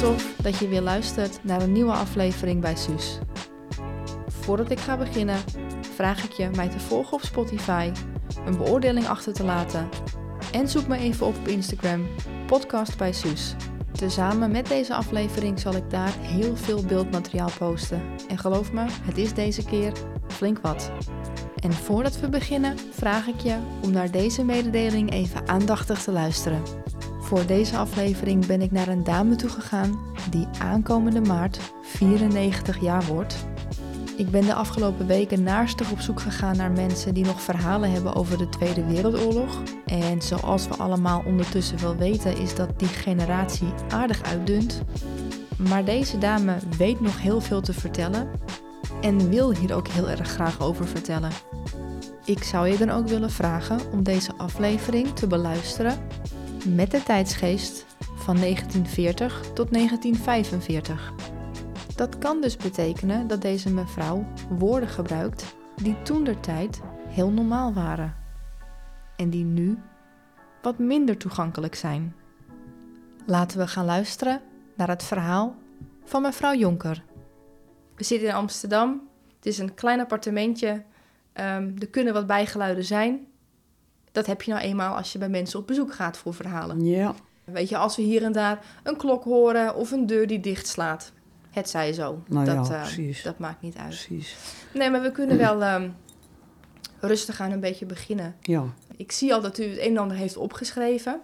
tof dat je weer luistert naar een nieuwe aflevering bij Suus. Voordat ik ga beginnen, vraag ik je mij te volgen op Spotify, een beoordeling achter te laten en zoek me even op op Instagram, podcast bij Suus. Tezamen met deze aflevering zal ik daar heel veel beeldmateriaal posten. En geloof me, het is deze keer flink wat. En voordat we beginnen, vraag ik je om naar deze mededeling even aandachtig te luisteren. Voor deze aflevering ben ik naar een dame toe gegaan die aankomende maart 94 jaar wordt. Ik ben de afgelopen weken naarstig op zoek gegaan naar mensen die nog verhalen hebben over de Tweede Wereldoorlog. En zoals we allemaal ondertussen wel weten, is dat die generatie aardig uitdunt. Maar deze dame weet nog heel veel te vertellen en wil hier ook heel erg graag over vertellen. Ik zou je dan ook willen vragen om deze aflevering te beluisteren met de tijdsgeest van 1940 tot 1945. Dat kan dus betekenen dat deze mevrouw woorden gebruikt die toen der tijd heel normaal waren en die nu wat minder toegankelijk zijn. Laten we gaan luisteren naar het verhaal van mevrouw Jonker. We zitten in Amsterdam. Het is een klein appartementje. Um, er kunnen wat bijgeluiden zijn. Dat heb je nou eenmaal als je bij mensen op bezoek gaat voor verhalen. Ja. Weet je, als we hier en daar een klok horen of een deur die dicht slaat. Het zij zo. Nou dat, ja, eh, precies. dat maakt niet uit. Precies. Nee, maar we kunnen wel ehm, rustig aan een beetje beginnen. Ja. Ik zie al dat u het een en ander heeft opgeschreven.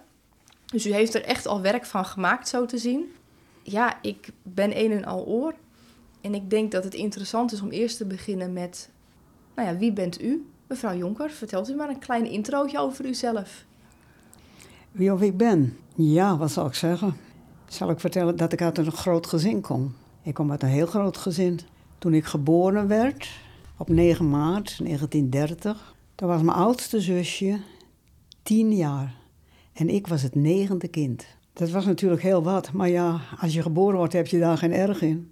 Dus u heeft er echt al werk van gemaakt, zo te zien. Ja, ik ben een en al oor. En ik denk dat het interessant is om eerst te beginnen met... Nou ja, wie bent u? Mevrouw Jonker, vertelt u maar een klein introotje over uzelf. Wie of ik ben? Ja, wat zal ik zeggen? Zal ik vertellen dat ik uit een groot gezin kom? Ik kom uit een heel groot gezin. Toen ik geboren werd, op 9 maart 1930, toen was mijn oudste zusje 10 jaar. En ik was het negende kind. Dat was natuurlijk heel wat, maar ja, als je geboren wordt heb je daar geen erg in.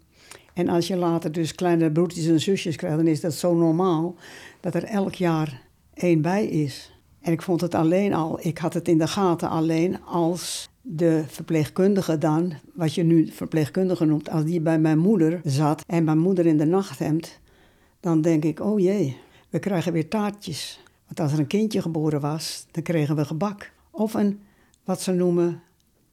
En als je later dus kleine broertjes en zusjes krijgt, dan is dat zo normaal dat er elk jaar één bij is. En ik vond het alleen al, ik had het in de gaten alleen als de verpleegkundige dan, wat je nu verpleegkundige noemt, als die bij mijn moeder zat en mijn moeder in de nachthemd, dan denk ik, oh jee, we krijgen weer taartjes. Want als er een kindje geboren was, dan kregen we gebak. Of een, wat ze noemen,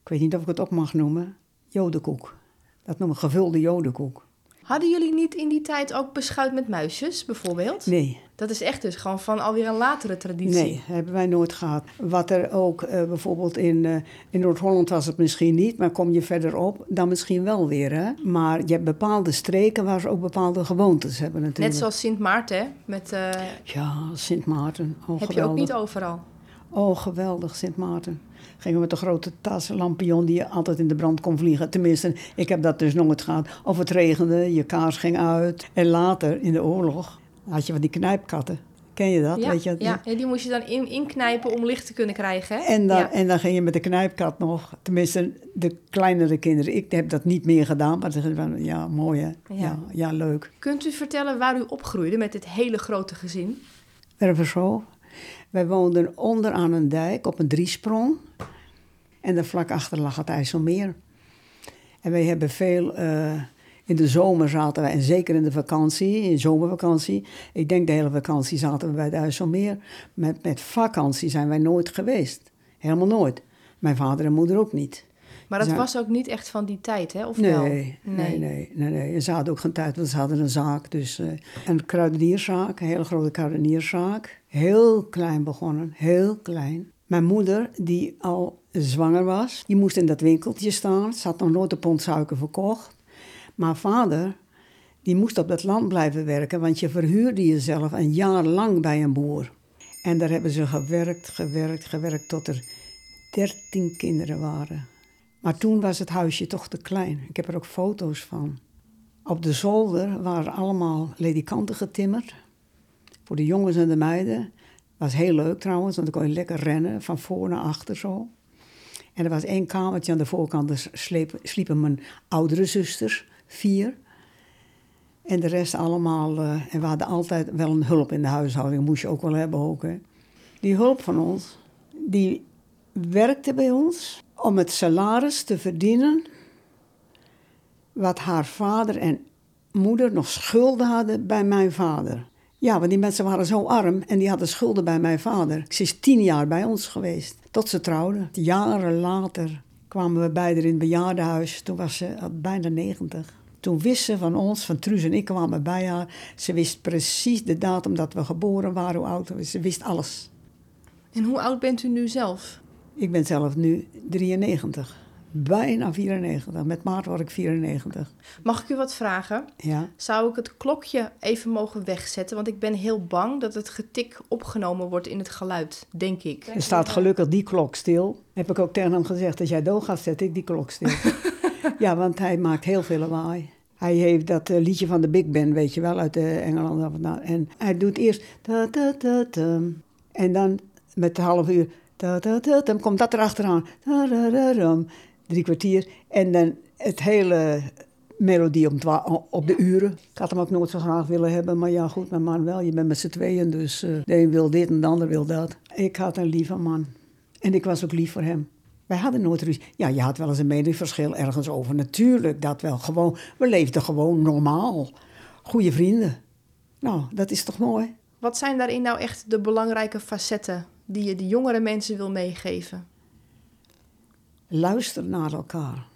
ik weet niet of ik het op mag noemen, jodenkoek. Dat noemen gevulde jodenkoek. Hadden jullie niet in die tijd ook beschuit met muisjes, bijvoorbeeld? Nee, Dat is echt dus gewoon van alweer een latere traditie. Nee, hebben wij nooit gehad. Wat er ook eh, bijvoorbeeld in, eh, in Noord-Holland was het misschien niet, maar kom je verderop, dan misschien wel weer. Hè? Maar je hebt bepaalde streken waar ze ook bepaalde gewoontes hebben natuurlijk. Net zoals Sint Maarten, hè? Met, eh, Ja, Sint Maarten. Oh, heb je ook niet overal. Oh, geweldig, Sint Maarten. Gingen we met een grote tas, lampion die je altijd in de brand kon vliegen. Tenminste, ik heb dat dus nooit gehad. Of het regende, je kaars ging uit. En later, in de oorlog, had je van die knijpkatten. Ken je dat? Ja, Weet je, dat? ja, ja, die moest je dan in, inknijpen om licht te kunnen krijgen. Hè? En dan, Ja. en dan ging je met de knijpkat nog, tenminste de kleinere kinderen. Ik heb dat niet meer gedaan, maar zeiden van, ja, mooi hè. Ja. Ja. Leuk. Kunt u vertellen waar u opgroeide met dit hele grote gezin? Wervershoofd. Wij woonden onder aan een dijk op een driesprong. En daar vlak achter lag het IJsselmeer. En wij hebben veel, eh, in de zomer zaten wij, en zeker in de vakantie, in zomervakantie. Ik denk de hele vakantie zaten we bij het IJsselmeer. Met, met vakantie zijn wij nooit geweest. Helemaal nooit. Mijn vader en moeder ook niet. Maar dat Zijn- was ook niet echt van die tijd, hè? Of wel? Nee, nee, nee, nee, nee. En ze hadden ook geen tijd, want ze hadden een zaak. Dus eh, een kruidenierszaak, een hele grote kruidenierszaak. Heel klein begonnen, heel klein. Mijn moeder, die al zwanger was, die moest in dat winkeltje staan. Ze had nog nooit een pond suiker verkocht. Maar vader, die moest op dat land blijven werken, want je verhuurde jezelf een jaar lang bij een boer. En daar hebben ze gewerkt, gewerkt, gewerkt tot er dertien kinderen waren. Maar toen was het huisje toch te klein. Ik heb er ook foto's van. Op de zolder waren allemaal ledikanten getimmerd. Voor de jongens en de meiden. Was heel leuk trouwens, want dan kon je lekker rennen van voor naar achter zo. En er was één kamertje aan de voorkant, daar sliepen mijn oudere zusters, vier. En de rest allemaal, eh, en we hadden altijd wel een hulp in de huishouding, moest je ook wel hebben ook. Hè. Die hulp van ons, die werkte bij ons om het salaris te verdienen wat haar vader en moeder nog schulden hadden bij mijn vader. Ja, want die mensen waren zo arm en die hadden schulden bij mijn vader. Ze is tien jaar bij ons geweest, tot ze trouwden. Jaren later kwamen we beiden in het bejaardenhuis. Toen was ze bijna negentig. Toen wist ze van ons, van Truus en ik kwamen bij haar. Ze wist precies de datum dat we geboren waren, hoe oud we. Ze wist alles. En hoe oud bent u nu zelf? Ik ben zelf nu 93. Bijna 94. Met maart word ik 94. Mag ik u wat vragen? Ja. Zou ik het klokje even mogen wegzetten? Want ik ben heel bang dat het getik opgenomen wordt in het geluid, denk ik. Er staat gelukkig die klok stil. Heb ik ook tegen hem gezegd, als jij dood gaat, zet ik die klok stil. ja, want hij maakt heel veel lawaai. Hij heeft dat uh, liedje van de Big Band, weet je wel, uit Engeland. En hij doet eerst... Ta, ta, ta, ta, en dan met een half uur... Dan komt dat erachteraan. Drie kwartier. En dan het hele melodie om op de uren. Ik had hem ook nooit zo graag willen hebben, maar ja, goed, mijn man wel. Je bent met z'n tweeën, dus uh, de een wil dit en de ander wil dat. Ik had een lieve man. En ik was ook lief voor hem. Wij hadden nooit ruzie. Ja, je had wel eens een meningsverschil ergens over. Natuurlijk, dat wel. Gewoon, we leefden gewoon normaal. Goede vrienden. Nou, dat is toch mooi? Wat zijn daarin nou echt de belangrijke facetten die je de jongere mensen wil meegeven? Luister naar elkaar.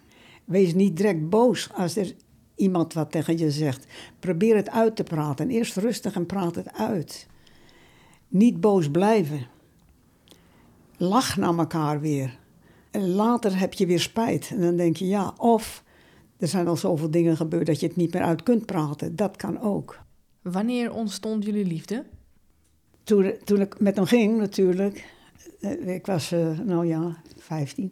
Wees niet direct boos als er iemand wat tegen je zegt. Probeer het uit te praten. Eerst rustig en praat het uit. Niet boos blijven. Lach naar elkaar weer. En later heb je weer spijt. En dan denk je ja, of er zijn al zoveel dingen gebeurd dat je het niet meer uit kunt praten. Dat kan ook. Wanneer ontstond jullie liefde? Toen, toen ik met hem ging natuurlijk. Ik was, uh, nou ja, 15.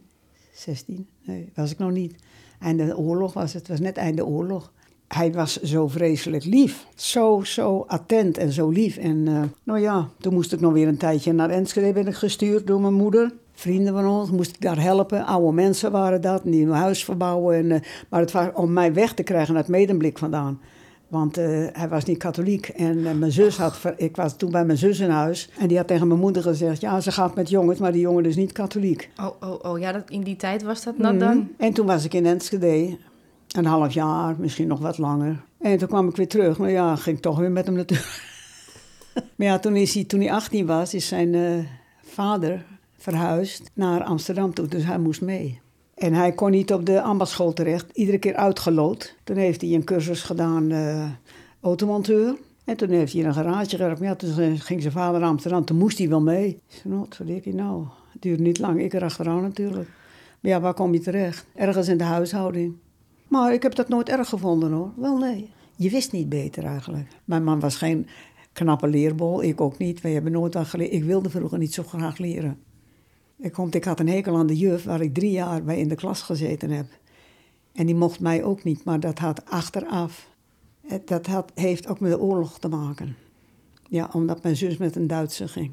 16, nee, was ik nog niet. Einde de oorlog was het, was net einde oorlog. Hij was zo vreselijk lief. Zo, zo attent en zo lief. En uh, nou ja, toen moest ik nog weer een tijdje naar Enschede ben ik gestuurd door mijn moeder. Vrienden van ons, moest ik daar helpen. Oude mensen waren dat, die een huis verbouwen. En, maar het was om mij weg te krijgen uit Medemblik vandaan. Want uh, hij was niet katholiek. En uh, mijn zus had. Ik was toen bij mijn zus in huis. En die had tegen mijn moeder gezegd: Ja, ze gaat met jongens, maar die jongen is niet katholiek. Oh, oh, oh. Ja, dat, in die tijd was dat mm dan? En toen was ik in Enschede. Een half jaar, misschien nog wat langer. En toen kwam ik weer terug. Maar ja, ging toch weer met hem naartoe. maar ja, toen, is hij, toen hij 18 was, is zijn uh, vader verhuisd naar Amsterdam toe. Dus hij moest mee. En hij kon niet op de ambachtschool terecht, iedere keer uitgeloot. Toen heeft hij een cursus gedaan, uh, automonteur. En toen heeft hij in een garage gewerkt. Ja, toen ging zijn vader naar Amsterdam, toen moest hij wel mee. Ik zei, nou, wat verdik je nou? Het duurde niet lang, ik erachteraan natuurlijk. Maar ja, waar kom je terecht? Ergens in de huishouding. Maar ik heb dat nooit erg gevonden hoor. Wel nee. Je wist niet beter eigenlijk. Mijn man was geen knappe leerbol, ik ook niet. Wij hebben nooit geleerd. Ik wilde vroeger niet zo graag leren. Ik, ik had een hekel aan de juf waar ik drie jaar bij in de klas gezeten heb. En die mocht mij ook niet, maar dat had achteraf. Dat had, heeft ook met de oorlog te maken. Ja, omdat mijn zus met een Duitser ging.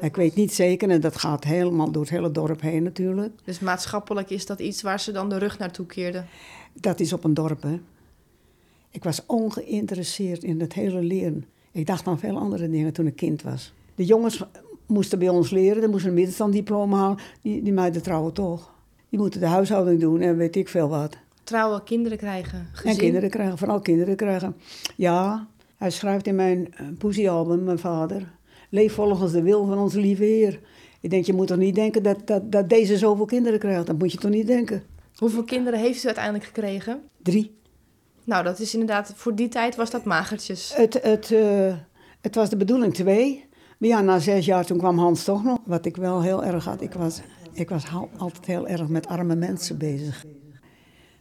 Ik weet niet zeker, en dat gaat helemaal door het hele dorp heen natuurlijk. Dus maatschappelijk is dat iets waar ze dan de rug naartoe keerden? Dat is op een dorp, hè. Ik was ongeïnteresseerd in het hele leren. Ik dacht aan veel andere dingen toen ik kind was. De jongens moesten bij ons leren, die moesten een middenstanddiploma halen. Die, die meiden trouwen toch. Die moeten de huishouding doen en weet ik veel wat. Trouwen, kinderen krijgen, gezin. En kinderen krijgen, vooral kinderen krijgen. Ja, hij schrijft in mijn uh, poesiealbum, mijn vader... Leef volgens de wil van onze lieve Heer. Ik denk, je moet toch niet denken dat, dat, dat deze zoveel kinderen krijgt? Dat moet je toch niet denken? Hoeveel kinderen heeft u uiteindelijk gekregen? Drie. Nou, dat is inderdaad... Voor die tijd was dat magertjes. Het, het, uh, het was de bedoeling twee... Ja, na zes jaar toen kwam Hans toch nog. Wat ik wel heel erg had, ik was, ik was altijd heel erg met arme mensen bezig.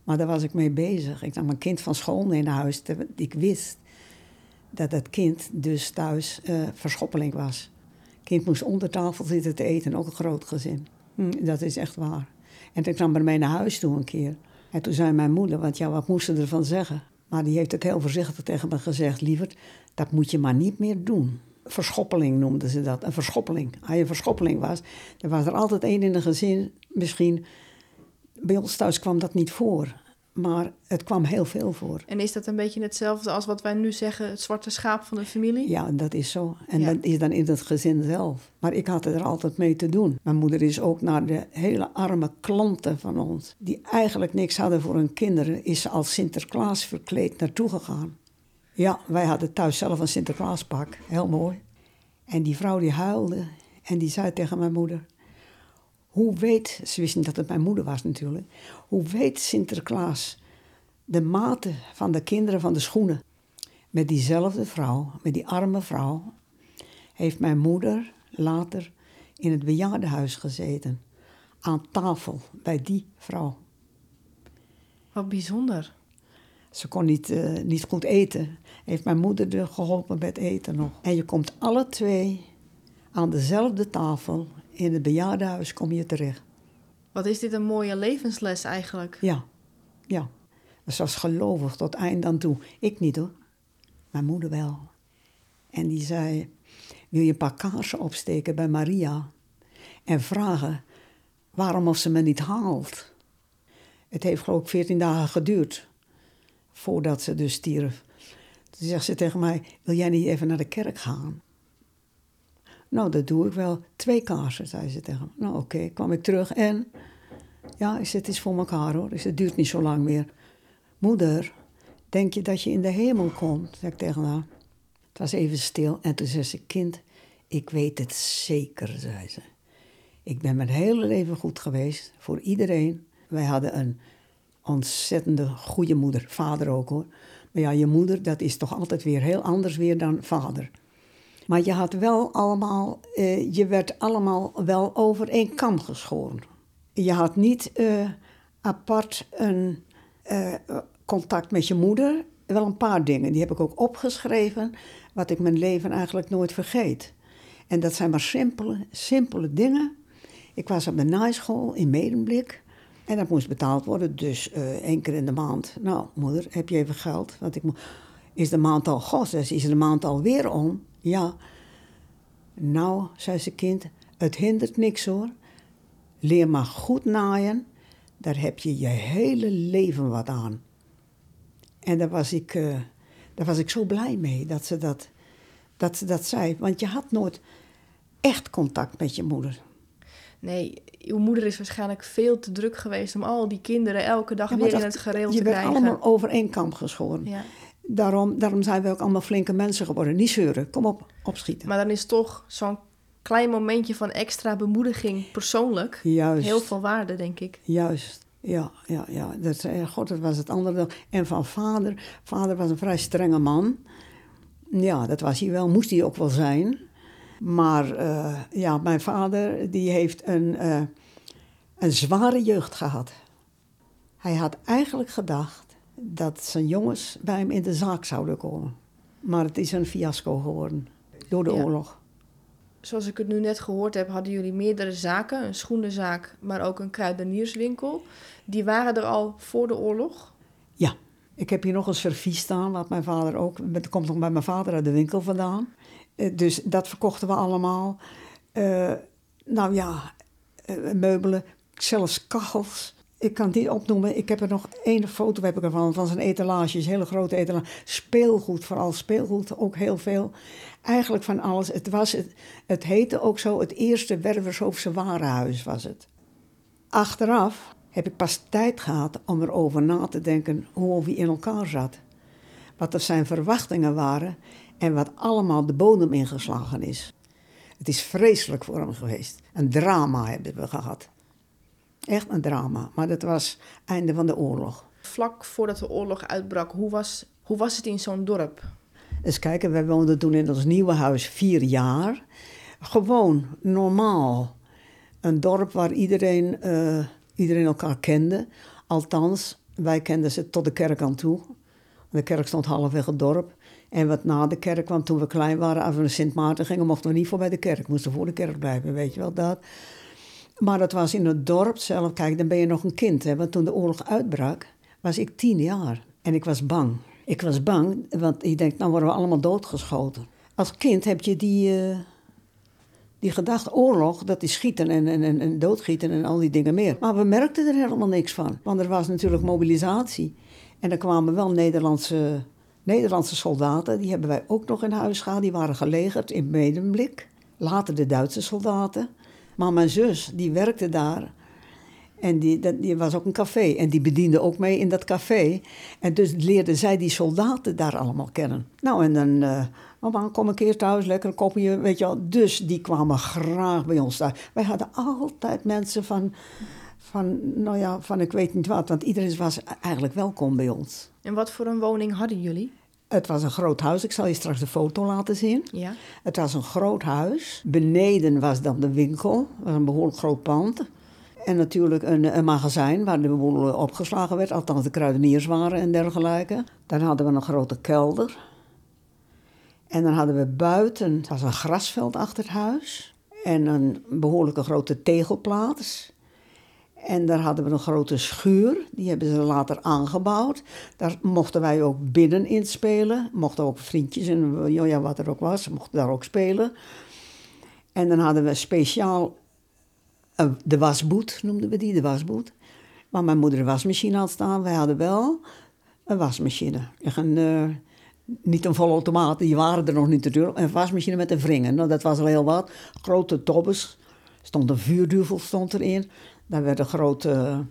Maar daar was ik mee bezig. Ik nam mijn kind van school mee naar huis. Ik wist dat dat kind dus thuis uh, verschoppeling was. Kind moest onder tafel zitten te eten, ook een groot gezin. Hm, dat is echt waar. En toen kwam er mee naar huis toe een keer. En toen zei mijn moeder, want ja, wat moest ze ervan zeggen? Maar die heeft het heel voorzichtig tegen me gezegd. Lieverd, dat moet je maar niet meer doen verschoppeling noemden ze dat. Een verschoppeling. Als je een verschoppeling was, dan was er altijd één in een gezin. Misschien, bij ons thuis kwam dat niet voor. maar het kwam heel veel voor. En is dat een beetje hetzelfde als wat wij nu zeggen, het zwarte schaap van de familie? Ja, dat is zo. En Ja. dat is dan in het gezin zelf. Maar ik had er altijd mee te doen. Mijn moeder is ook naar de hele arme klanten van ons, die eigenlijk niks hadden voor hun kinderen, is ze als Sinterklaas verkleed naartoe gegaan. Ja, wij hadden thuis zelf een Sinterklaaspak, heel mooi. En die vrouw die huilde en die zei tegen mijn moeder, hoe weet, ze wist niet dat het mijn moeder was natuurlijk, hoe weet Sinterklaas de maten van de kinderen van de schoenen? Met diezelfde vrouw, met die arme vrouw, heeft mijn moeder later in het bejaardenhuis gezeten. Aan tafel bij die vrouw. Wat bijzonder. Ze kon niet, eh, niet goed eten. Heeft mijn moeder er geholpen met eten nog. En je komt alle twee aan dezelfde tafel. In het bejaardenhuis kom je terecht. Wat is dit een mooie levensles eigenlijk? Ja, ja. Ze was gelovig tot eind aan toe. Ik niet hoor. Mijn moeder wel. En die zei, wil je een paar kaarsen opsteken bij Maria? En vragen waarom of ze me niet haalt. Het heeft geloof ik veertien dagen geduurd. Voordat ze dus stierf. Toen zegt ze tegen mij, wil jij niet even naar de kerk gaan? Nou, dat doe ik wel. Twee kaarsen, zei ze tegen me. Nou, oké, kwam ik terug en... Ja, zei, het is voor elkaar hoor. Zei, het duurt niet zo lang meer. Moeder, denk je dat je in de hemel komt? Zeg ik tegen haar. Het was even stil en toen zei ze, kind, ik weet het zeker, zei ze. Ik ben mijn hele leven goed geweest, voor iedereen. Wij hadden een ontzettende goede moeder, vader ook hoor. Maar ja, je moeder, dat is toch altijd weer heel anders weer dan vader. Maar je had wel allemaal, eh, je werd allemaal wel over één kam geschoren. Je had niet eh, apart een eh, contact met je moeder. Wel een paar dingen, die heb ik ook opgeschreven, wat ik mijn leven eigenlijk nooit vergeet. En dat zijn maar simpele, simpele dingen. Ik was op de naaischool in Medemblik en dat moest betaald worden, dus eh, één keer in de maand. Nou, moeder, heb je even geld? Want ik is de maand al, ze, is de maand alweer om? Ja. Nou, zei ze kind, het hindert niks hoor. Leer maar goed naaien, daar heb je je hele leven wat aan. En daar was ik, eh, daar was ik zo blij mee dat ze dat, dat ze dat zei. Want je had nooit echt contact met je moeder. Nee, uw moeder is waarschijnlijk veel te druk geweest om al die kinderen elke dag Ja, weer in het gereel je te werd krijgen. allemaal over één kam geschoren. Ja. Daarom, daarom zijn we ook allemaal flinke mensen geworden. Niet zeuren, kom op, opschieten. Maar dan is toch zo'n klein momentje van extra bemoediging persoonlijk Juist. heel veel waarde, denk ik. Juist, ja, ja, ja. Dat, eh, God, dat was het andere. En van vader. Vader was een vrij strenge man. Ja, dat was hij wel. Moest hij ook wel zijn. Maar eh, ja, mijn vader die heeft een, eh, een zware jeugd gehad. Hij had eigenlijk gedacht dat zijn jongens bij hem in de zaak zouden komen. Maar het is een fiasco geworden door de Ja. oorlog. Zoals ik het nu net gehoord heb, hadden jullie meerdere zaken. Een schoenenzaak, maar ook een kruidenierswinkel. Die waren er al voor de oorlog. Ja, ik heb hier nog een servies staan, wat mijn vader ook... Het komt nog bij mijn vader uit de winkel vandaan. Eh, dus dat verkochten we allemaal. Eh, nou ja, eh, meubelen, zelfs kachels. Ik kan die opnoemen. Ik heb er nog één foto heb ik ervan, van zijn etalages, hele grote etalage. Speelgoed, vooral speelgoed, ook heel veel. Eigenlijk van alles. Het, was het, het heette ook zo, het eerste Wervershoofse warenhuis was het. Achteraf heb ik pas tijd gehad om erover na te denken hoe hij in elkaar zat. Wat er zijn verwachtingen waren en wat allemaal de bodem ingeslagen is. Het is vreselijk voor hem geweest. Een drama hebben we gehad. Echt een drama. Maar dat was einde van de oorlog. Vlak voordat de oorlog uitbrak, hoe was, hoe was het in zo'n dorp? Eens kijken, wij woonden toen in ons nieuwe huis vier jaar. Gewoon normaal. Een dorp waar iedereen, eh, iedereen elkaar kende. Althans, wij kenden ze tot de kerk aan toe. De kerk stond halfweg het dorp. En wat na de kerk kwam, toen we klein waren, als we naar Sint Maarten gingen, mochten we niet voorbij de kerk. Moesten voor de kerk blijven, weet je wel dat. Maar dat was in het dorp zelf. Kijk, dan ben je nog een kind. Hè? Want toen de oorlog uitbrak, was ik tien jaar. En ik was bang. Ik was bang, want ik denk, nou worden we allemaal doodgeschoten. Als kind heb je die, eh, Die gedachte oorlog, dat is schieten en, en, en, en doodschieten en al die dingen meer. Maar we merkten er helemaal niks van. Want er was natuurlijk mobilisatie. En er kwamen wel Nederlandse, Nederlandse soldaten. Die hebben wij ook nog in huis gehad. Die waren gelegerd in Medemblik. Later de Duitse soldaten. Maar mijn zus, die werkte daar. En die, die was ook een café. En die bediende ook mee in dat café. En dus leerde zij die soldaten daar allemaal kennen. Nou, en dan... Uh, Mama, kom een keer thuis, lekker een kopje, weet je wel. Dus die kwamen graag bij ons thuis. Wij hadden altijd mensen van, van, nou ja, van ik weet niet wat. Want iedereen was eigenlijk welkom bij ons. En wat voor een woning hadden jullie? Het was een groot huis. Ik zal je straks de foto laten zien. Ja. Het was een groot huis. Beneden was dan de winkel. Dat was een behoorlijk groot pand. En natuurlijk een, een magazijn waar de boel opgeslagen werd. Althans de kruideniers waren en dergelijke. Dan hadden we een grote kelder. En dan hadden we buiten, het was een grasveld achter het huis. En een behoorlijke grote tegelplaats. En daar hadden we een grote schuur, die hebben ze later aangebouwd. Daar mochten wij ook binnen in spelen. Mochten ook vriendjes en ja, wat er ook was, mochten daar ook spelen. En dan hadden we speciaal uh, de wasboet, noemden we die, de wasboet. Maar mijn moeder een wasmachine had staan. Wij hadden wel een wasmachine. Een, uh, niet een volautomaat, die waren er nog niet natuurlijk. Een wasmachine met een wringen, nou, dat was al heel wat. Grote tobbes, stond een vuurduvel stond erin. Daar werden grote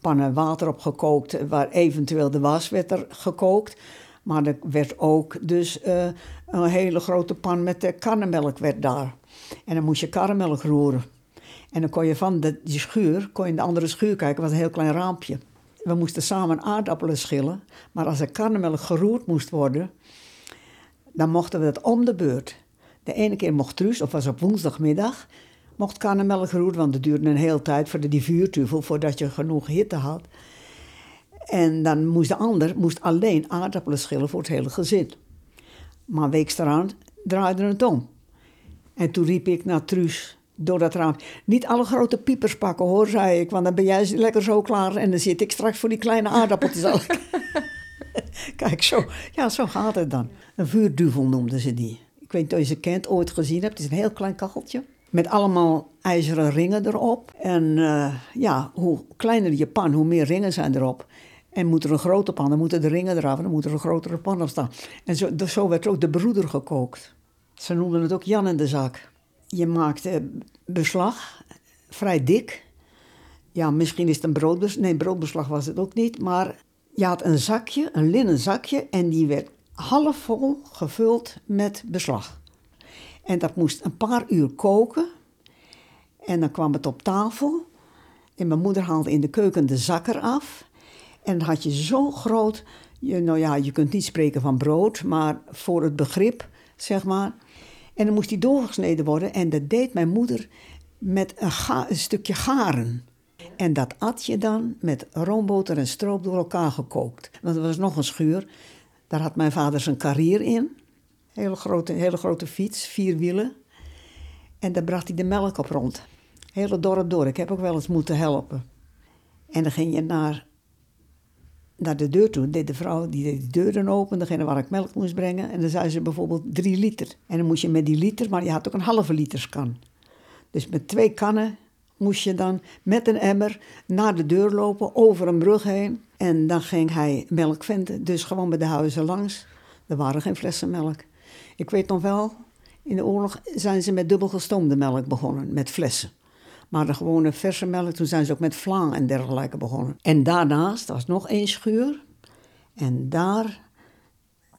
pannen water op gekookt, waar eventueel de was werd er gekookt. Maar er werd ook dus uh, een hele grote pan met de karnemelk werd daar. En dan moest je karnemelk roeren. En dan kon je van de, die schuur, kon je in de andere schuur kijken, was een heel klein raampje. We moesten samen aardappelen schillen, maar als er karnemelk geroerd moest worden, dan mochten we dat om de beurt. De ene keer mocht Truus, of was op woensdagmiddag, mocht karnemelk geroerd, want het duurde een hele tijd voor die vuurtuvel, voordat je genoeg hitte had. En dan moest de ander moest alleen aardappelen schillen voor het hele gezin. Maar weeks eraan draaide het om. En toen riep ik naar Truus door dat raam. Niet alle grote piepers pakken hoor, zei ik, want dan ben jij lekker zo klaar en dan zit ik straks voor die kleine aardappeltjes. Kijk, zo, ja, zo gaat het dan. Een vuurduvel noemden ze die. Ik weet niet of je ze kent, ooit gezien hebt. Het is een heel klein kacheltje. Met allemaal ijzeren ringen erop. En uh, ja, hoe kleiner je pan, hoe meer ringen zijn erop. En moet er een grote pan, dan moeten de ringen eraf dan moet er een grotere pan op staan. En zo, zo werd ook de broeder gekookt. Ze noemden het ook Jan in de zak. Je maakte beslag, vrij dik. Ja, misschien is het een broodbeslag. Nee, broodbeslag was het ook niet. Maar je had een zakje, een linnen zakje, en die werd half vol gevuld met beslag. En dat moest een paar uur koken. En dan kwam het op tafel. En mijn moeder haalde in de keuken de zak eraf. En dan had je zo groot, je, nou ja, je kunt niet spreken van brood, maar voor het begrip, zeg maar. En dan moest die doorgesneden worden. En dat deed mijn moeder met een, een stukje garen. En dat at je dan met roomboter en stroop door elkaar gekookt. Want er was nog een schuur. Daar had mijn vader zijn carrière in. Hele grote, hele grote fiets, vier wielen. En daar bracht hij de melk op rond. Hele dorp door. Ik heb ook wel eens moeten helpen. En dan ging je naar, naar de deur toe. Deed de vrouw die deed de deur dan open, degene waar ik melk moest brengen. En dan zei ze bijvoorbeeld drie liter. En dan moest je met die liter, maar je had ook een halve literskan. Dus met twee kannen moest je dan met een emmer naar de deur lopen, over een brug heen. En dan ging hij melk vinden, dus gewoon bij de huizen langs. Er waren geen flessen melk. Ik weet nog wel, in de oorlog zijn ze met dubbel gestoomde melk begonnen, met flessen. Maar de gewone verse melk, toen zijn ze ook met vlaan en dergelijke begonnen. En daarnaast was nog één schuur. En daar,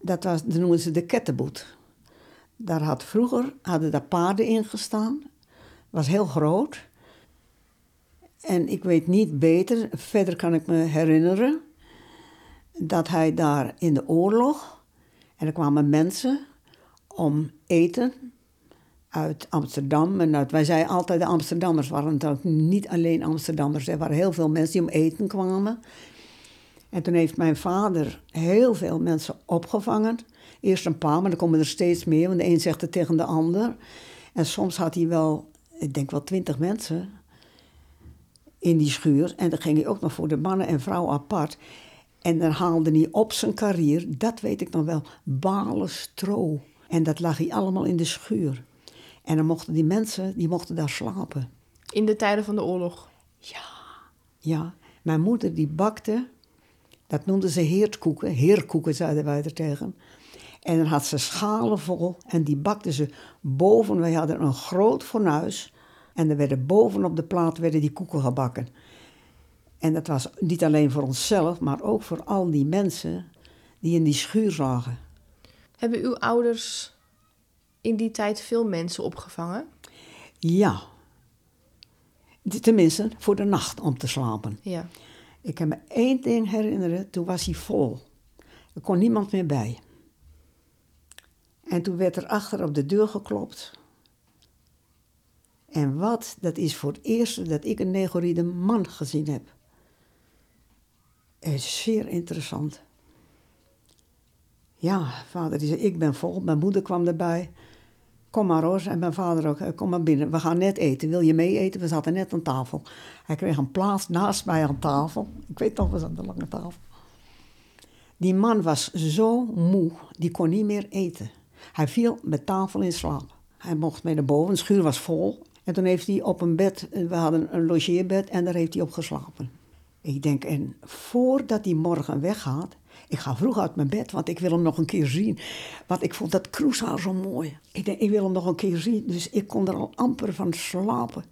dat, was, dat noemen ze de kettenboet. Daar had vroeger, hadden daar paarden in gestaan. was heel groot. En ik weet niet beter, verder kan ik me herinneren, dat hij daar in de oorlog, en er kwamen mensen om eten uit Amsterdam. En uit, wij zeiden altijd de Amsterdammers, waren natuurlijk niet alleen Amsterdammers. Er waren heel veel mensen die om eten kwamen. En toen heeft mijn vader heel veel mensen opgevangen. Eerst een paar, maar dan komen er steeds meer, want de een zegt het tegen de ander. En soms had hij wel, ik denk wel twintig mensen in die schuur. En dan ging hij ook nog voor de mannen en vrouwen apart. En dan haalde hij op zijn carrière, dat weet ik nog wel, balen stro. En dat lag hij allemaal in de schuur. En dan mochten die mensen, die mochten daar slapen. In de tijden van de oorlog. Ja, mijn moeder die bakte, dat noemden ze heertkoeken. Heerkoeken zeiden wij er tegen. En dan had ze schalen vol en die bakte ze boven. Wij hadden een groot fornuis en er werden boven op de plaat werden die koeken gebakken. En dat was niet alleen voor onszelf, maar ook voor al die mensen die in die schuur zagen. Hebben uw ouders in die tijd veel mensen opgevangen? Ja. Tenminste, voor de nacht om te slapen. Ja. Ik kan me één ding herinneren, toen was hij vol. Er kon niemand meer bij. En toen werd er achter op de deur geklopt. En wat, dat is voor het eerst dat ik een negoride man gezien heb. Het is zeer interessant. Ja, vader die zei, ik ben vol. Mijn moeder kwam erbij. Kom maar Roos. En mijn vader ook, "Eh, kom maar binnen. We gaan net eten. Wil je mee eten? We zaten net aan tafel. Hij kreeg een plaats naast mij aan tafel. Ik weet nog, we zaten aan de lange tafel. Die man was zo moe, die kon niet meer eten. Hij viel met tafel in slaap. Hij mocht mee naar boven, de schuur was vol. En toen heeft hij op een bed, we hadden een logeerbed en daar heeft hij op geslapen. Ik denk, en voordat hij morgen weggaat, ik ga vroeg uit mijn bed, want ik wil hem nog een keer zien. Want ik vond dat kroeshaar zo mooi. Ik denk, ik wil hem nog een keer zien. Dus ik kon er al amper van slapen.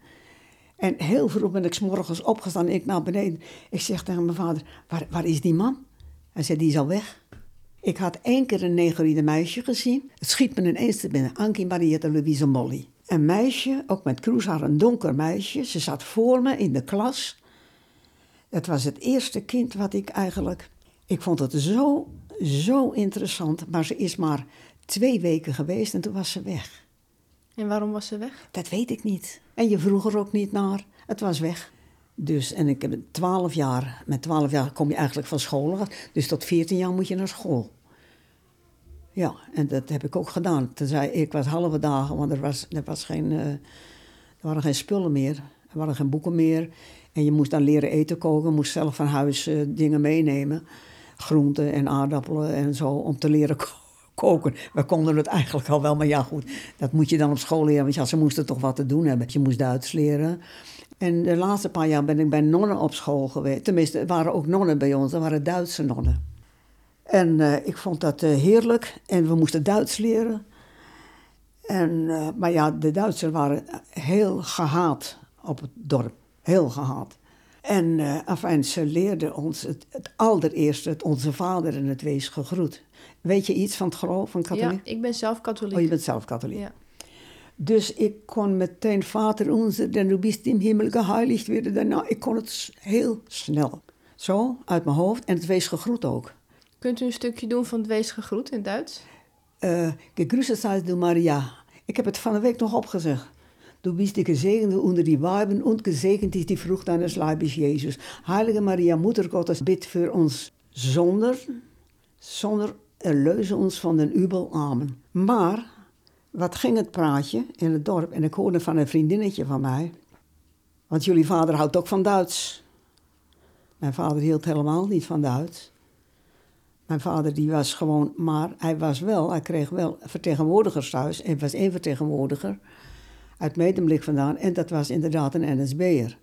En heel vroeg ben ik 's morgens opgestaan en ik naar beneden. Ik zeg tegen mijn vader, waar, waar is die man? Hij zei, die is al weg. Ik had één keer een negeride meisje gezien. Het schiet me ineens te binnen. Ankie Mariette Louise Molly. Een meisje, ook met kroeshaar, een donker meisje. Ze zat voor me in de klas. Het was het eerste kind wat ik eigenlijk... Ik vond het zo, zo interessant. Maar ze is maar twee weken geweest en toen was ze weg. En waarom was ze weg? Dat weet ik niet. En je vroeg er ook niet naar. Het was weg. Dus, en ik heb twaalf jaar, met twaalf jaar kom je eigenlijk van school af. Dus tot veertien jaar moet je naar school. Ja, en dat heb ik ook gedaan. Toen zei ik was halve dagen, want er, was, er, was geen, eh, er waren geen spullen meer. Er waren geen boeken meer. En je moest dan leren eten koken, moest zelf van huis eh, dingen meenemen. Groenten en aardappelen en zo, om te leren ko- koken. We konden het eigenlijk al wel, maar ja goed, dat moet je dan op school leren. Want ja, ze moesten toch wat te doen hebben. Je moest Duits leren. En de laatste paar jaar ben ik bij nonnen op school geweest. Tenminste, er waren ook nonnen bij ons, er waren Duitse nonnen. En eh, ik vond dat eh, heerlijk. En we moesten Duits leren. En, eh, maar ja, de Duitsers waren heel gehaat op het dorp. Heel gehaat. En eh afijn, ze leerden ons het, het allereerste, het Onze Vader en het Wees gegroet. Weet je iets van het geloof van katholiek? Ja, ik ben zelf katholiek. Oh, je bent zelf katholiek. Ja. Dus ik kon meteen Vater onze, den du bist im Himmel geheiligd werden. Daarna, ik kon het heel snel. Zo, uit mijn hoofd. En het Wees gegroet ook. Kunt u een stukje doen van het wees gegroet in Duits? Uh, gegrüßet seist du Maria. Ik heb het van de week nog opgezegd. Du bist die gezegende onder die Weiben und gezegend is die vrucht deines Leibes, Jezus. Heilige Maria, Moeder Gottes, bid voor ons zonder, zonder erleuze ons van den ubel. Amen. Maar, wat ging het praatje in het dorp? En ik hoorde van een vriendinnetje van mij. Want jullie vader houdt ook van Duits. Mijn vader hield helemaal niet van Duits. Mijn vader die was gewoon, maar hij was wel, hij kreeg wel vertegenwoordigers thuis. En was één vertegenwoordiger uit Medemblik vandaan. En dat was inderdaad een NSB'er.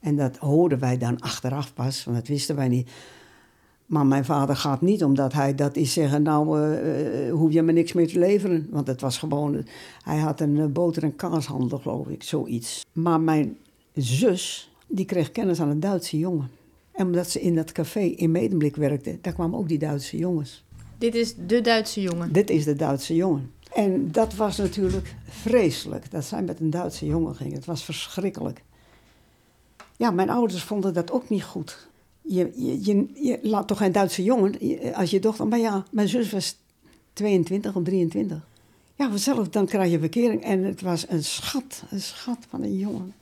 En dat hoorden wij dan achteraf pas, want dat wisten wij niet. Maar mijn vader gaat niet omdat hij dat is zeggen, nou eh, hoef je me niks meer te leveren. Want het was gewoon, hij had een eh, boter- en kaashandel geloof ik, zoiets. Maar mijn zus, die kreeg kennis aan een Duitse jongen. En omdat ze in dat café in Medemblik werkte, daar kwamen ook die Duitse jongens. Dit is de Duitse jongen. Dit is de Duitse jongen. En dat was natuurlijk vreselijk, dat zij met een Duitse jongen gingen. Het was verschrikkelijk. Ja, mijn ouders vonden dat ook niet goed. Je, je, je, je laat toch geen Duitse jongen als je dochter... Maar ja, mijn zus was 22 of 23. Ja, vanzelf, dan krijg je verkering. En het was een schat, een schat van een jongen.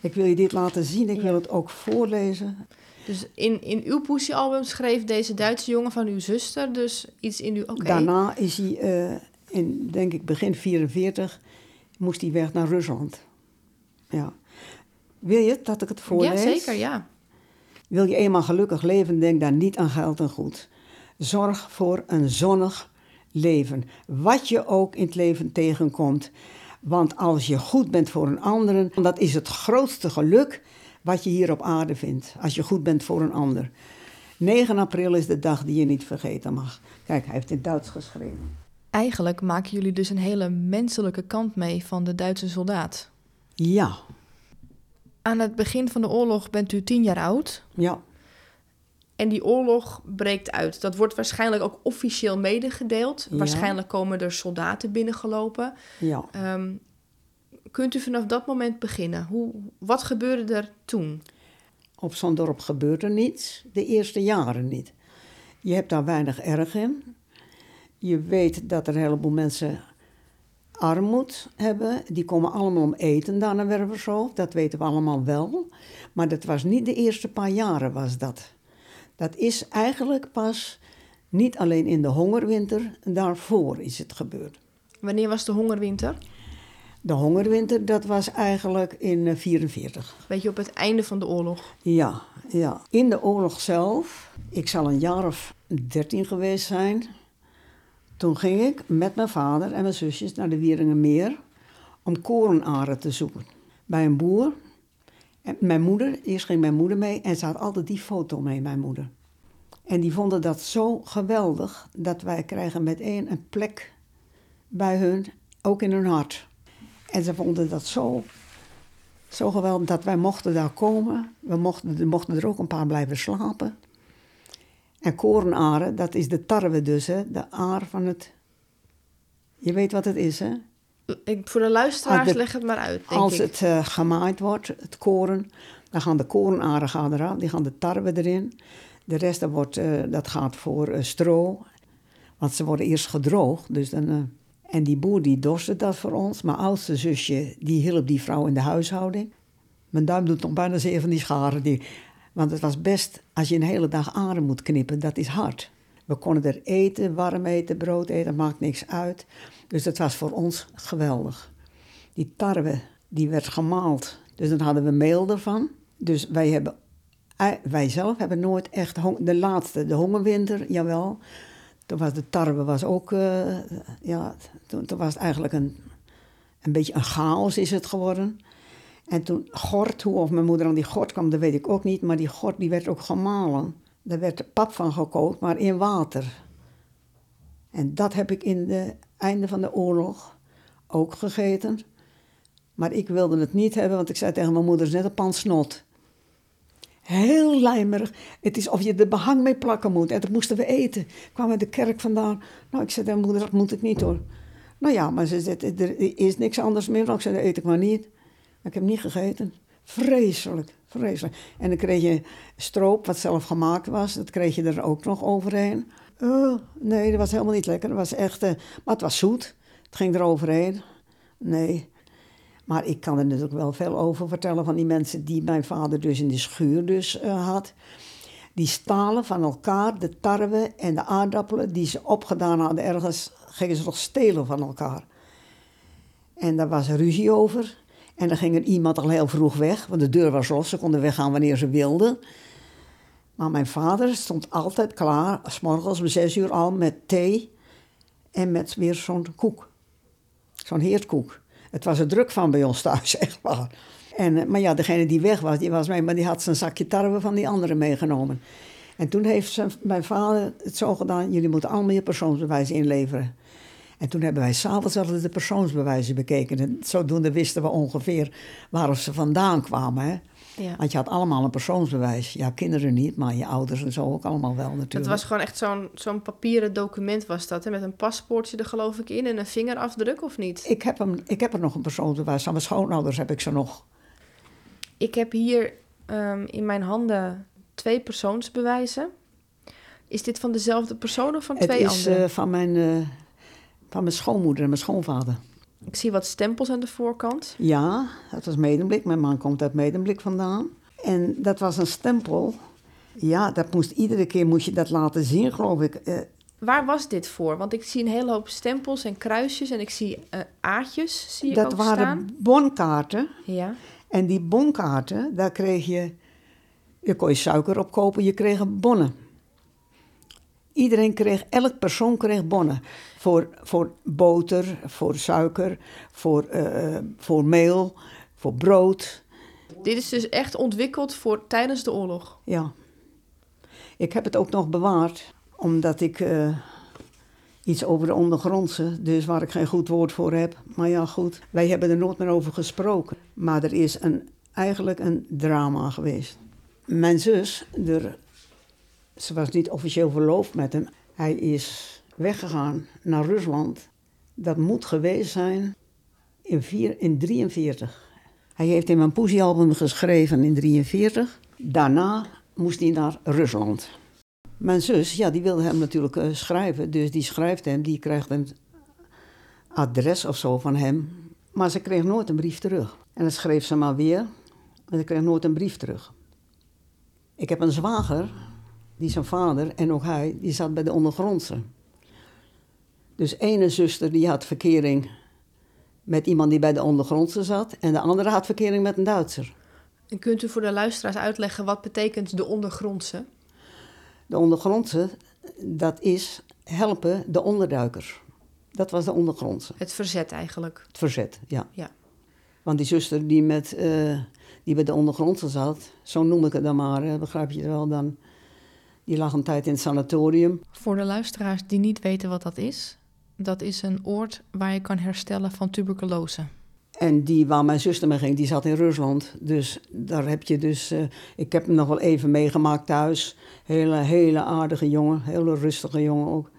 Ik wil je dit laten zien, ik wil het ook voorlezen. Dus in, in uw poesiealbum schreef deze Duitse jongen van uw zuster dus iets in uw... Oké. Daarna is hij, eh, in denk ik begin 44, moest hij weg naar Rusland. Ja. Wil je dat ik het Ja, voorlees? zeker, ja. Wil je eenmaal gelukkig leven, denk daar niet aan geld en goed. Zorg voor een zonnig leven. Wat je ook in het leven tegenkomt. Want als je goed bent voor een ander, dat is het grootste geluk wat je hier op aarde vindt. Als je goed bent voor een ander. 9 april is de dag die je niet vergeten mag. Kijk, hij heeft in Duits geschreven. Eigenlijk maken jullie dus een hele menselijke kant mee van de Duitse soldaat. Ja, Aan het begin van de oorlog bent u tien jaar oud. ja, En die oorlog breekt uit. Dat wordt waarschijnlijk ook officieel medegedeeld. Ja. Waarschijnlijk komen er soldaten binnengelopen. ja. Ehm, kunt u vanaf dat moment beginnen? Hoe, wat gebeurde er toen? Op zo'n dorp gebeurt er niets, de eerste jaren niet. Je hebt daar weinig erg in. Je weet dat er een heleboel mensen armoed hebben. Die komen allemaal om eten daar naar Wervershoofd. Dat weten we allemaal wel. Maar dat was niet de eerste paar jaren was dat. Dat is eigenlijk pas niet alleen in de hongerwinter, daarvoor is het gebeurd. Wanneer was de hongerwinter? De hongerwinter, dat was eigenlijk in 1944. Weet je, op het einde van de oorlog. Ja, ja. In de oorlog zelf, ik zal een jaar of dertien geweest zijn. Toen ging ik met mijn vader en mijn zusjes naar de Wieringenmeer om korenaren te zoeken. Bij een boer. En mijn moeder, eerst ging mijn moeder mee en ze had altijd die foto mee, mijn moeder. En die vonden dat zo geweldig dat wij krijgen meteen een plek bij hun, ook in hun hart. En ze vonden dat zo zo geweldig dat wij mochten daar komen. We mochten, mochten er ook een paar blijven slapen. En korenaren, dat is de tarwe dus, hè? de aar van het... Je weet wat het is, hè? Ik, voor de luisteraars, de- leg het maar uit, denk Als ik. het eh, gemaaid wordt, het koren, dan gaan de korenaren gaan eraf, die gaan de tarwe erin. De rest dat wordt, eh, dat gaat voor eh, stro, want ze worden eerst gedroogd. Dus dan, en die boer die dorste dat voor ons. Mijn oudste zusje, die hielp die vrouw in de huishouding. Mijn duim doet nog bijna zeer van die scharen. Die, want het was best, als je een hele dag aren moet knippen, dat is hard. We konden er eten, warm eten, brood eten, maakt niks uit. Dus dat was voor ons geweldig. Die tarwe, die werd gemaald. Dus dan hadden we meel ervan. Dus wij hebben, ei- wij zelf hebben nooit echt, de laatste, de hongerwinter, jawel. Toen was de tarwe was ook, eh, ja, toen, toen was het eigenlijk een, een beetje een chaos is het geworden. En toen gort, hoe of mijn moeder aan die gort kwam, dat weet ik ook niet. Maar die gort die werd ook gemalen. Daar werd pap van gekookt, maar in water. En dat heb ik in het einde van de oorlog ook gegeten. Maar ik wilde het niet hebben, want ik zei tegen mijn moeder, is net een pan snot. Heel lijmerig. Het is of je er behang mee plakken moet. En dat moesten we eten. Kwamen we de kerk vandaan. Nou, ik zei tegen mijn moeder, dat moet ik niet hoor. Nou ja, maar ze zei, er is niks anders meer. Nou, ik zei, dat eet ik maar niet. Ik heb niet gegeten. Vreselijk, vreselijk. En dan kreeg je stroop, wat zelf gemaakt was. Dat kreeg je er ook nog overheen. Oh, nee, dat was helemaal niet lekker. Dat was echt, eh, maar het was zoet. Het ging er overheen. Nee. Maar ik kan er natuurlijk wel veel over vertellen van die mensen die mijn vader dus in de schuur dus, eh, had. Die stalen van elkaar de tarwe en de aardappelen die ze opgedaan hadden ergens, gingen ze nog stelen van elkaar. En daar was ruzie over. En dan ging er iemand al heel vroeg weg, want de deur was los. Ze konden weggaan wanneer ze wilden. Maar mijn vader stond altijd klaar, s morgens om zes uur al, met thee en met weer zo'n koek. Zo'n heertkoek. Het was er druk van bij ons thuis, echt waar. En, eh, maar ja, degene die weg was, die was mee, maar die had zijn zakje tarwe van die andere meegenomen. En toen heeft zijn, mijn vader het zo gedaan, jullie moeten allemaal je persoonsbewijs inleveren. En toen hebben wij s'avonds altijd de persoonsbewijzen bekeken. En zodoende wisten we ongeveer waar ze vandaan kwamen. Hè? Ja. Want je had allemaal een persoonsbewijs. Ja, kinderen niet, maar je ouders en zo ook allemaal wel natuurlijk. Het was gewoon echt zo'n zo'n papieren document was dat, hè? met een paspoortje er geloof ik in en een vingerafdruk of niet? ik, heb hem, ik heb er nog een persoonsbewijs. Van mijn schoonouders heb ik ze nog. Ik heb hier ehm, in mijn handen twee persoonsbewijzen. Is dit van dezelfde persoon of van Het twee is andere? eh, van, mijn, eh, van mijn schoonmoeder en mijn schoonvader. Ik zie wat stempels aan de voorkant. Ja, dat was Medemblik. Mijn man komt uit Medemblik vandaan. En dat was een stempel. Ja, dat moest, iedere keer moest je dat laten zien, geloof ik. Eh, Waar was dit voor? Want ik zie een hele hoop stempels en kruisjes en ik zie aatjes zie ik dat ook waren staan. bonkaarten. Ja. En die bonkaarten, daar kreeg je... Je kon je suiker op kopen, je kreeg bonnen. Iedereen kreeg, elk persoon kreeg bonnen. voor, voor boter, voor suiker, voor, eh, voor meel, voor brood. Dit is dus echt ontwikkeld voor tijdens de oorlog. Ja. Ik heb het ook nog bewaard, omdat ik eh, iets over de ondergrondse, dus waar ik geen goed woord voor heb. Maar ja, goed, wij hebben er nooit meer over gesproken. Maar er is een, eigenlijk een drama geweest. Mijn zus, er, ze was niet officieel verloofd met hem. Hij is weggegaan naar Rusland. Dat moet geweest zijn in 1943. Hij heeft in mijn poesiealbum geschreven in 1943. Daarna moest hij naar Rusland. Mijn zus, ja, die wilde hem natuurlijk uh, schrijven. Dus die schrijft hem, die krijgt een adres of zo van hem. Maar ze kreeg nooit een brief terug. En dan schreef ze maar weer. En ze kreeg nooit een brief terug. Ik heb een zwager, die zijn vader en ook hij, die zat bij de ondergrondse. Dus ene zuster die had verkering met iemand die bij de ondergrondse zat. En de andere had verkering met een Duitser. En kunt u voor de luisteraars uitleggen wat betekent de ondergrondse? De ondergrondse, dat is helpen de onderduikers. Dat was de ondergrondse. Het verzet eigenlijk. Het verzet, ja. Ja. Want die zuster die, met, uh, die bij de ondergrondse zat, zo noem ik het dan maar, begrijp je wel, dan, die lag een tijd in het sanatorium. Voor de luisteraars die niet weten wat dat is, dat is een oord waar je kan herstellen van tuberculose. En die waar mijn zuster mee ging, die zat in Rusland. Dus daar heb je dus... Uh, ik heb hem nog wel even meegemaakt thuis. Hele, hele aardige jongen. Hele rustige jongen ook.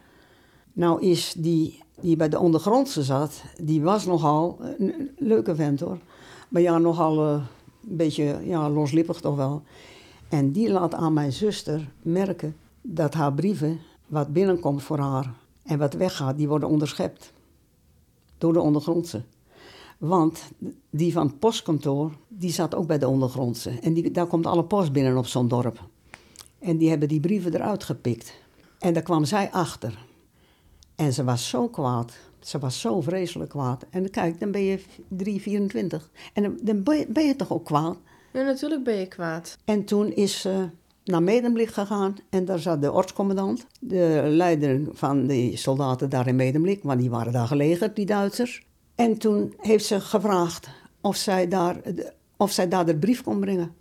Nou is die, die bij de ondergrondse zat... Die was nogal een, leuke vent hoor. Maar ja, nogal uh, een beetje ja, loslippig toch wel. En die laat aan mijn zuster merken dat haar brieven... wat binnenkomt voor haar en wat weggaat, die worden onderschept. Door de ondergrondse. Want die van het postkantoor, die zat ook bij de ondergrondse. En die, daar komt alle post binnen op zo'n dorp. En die hebben die brieven eruit gepikt. En daar kwam zij achter. En ze was zo kwaad. Ze was zo vreselijk kwaad. En kijk, dan ben je 3, 24. En dan, ben je toch ook kwaad? Ja, natuurlijk ben je kwaad. En toen is ze naar Medemblik gegaan en daar zat de ortscommandant, de leider van de soldaten daar in Medemblik, want die waren daar gelegen, die Duitsers. En toen heeft ze gevraagd of zij daar, of zij daar de brief kon brengen.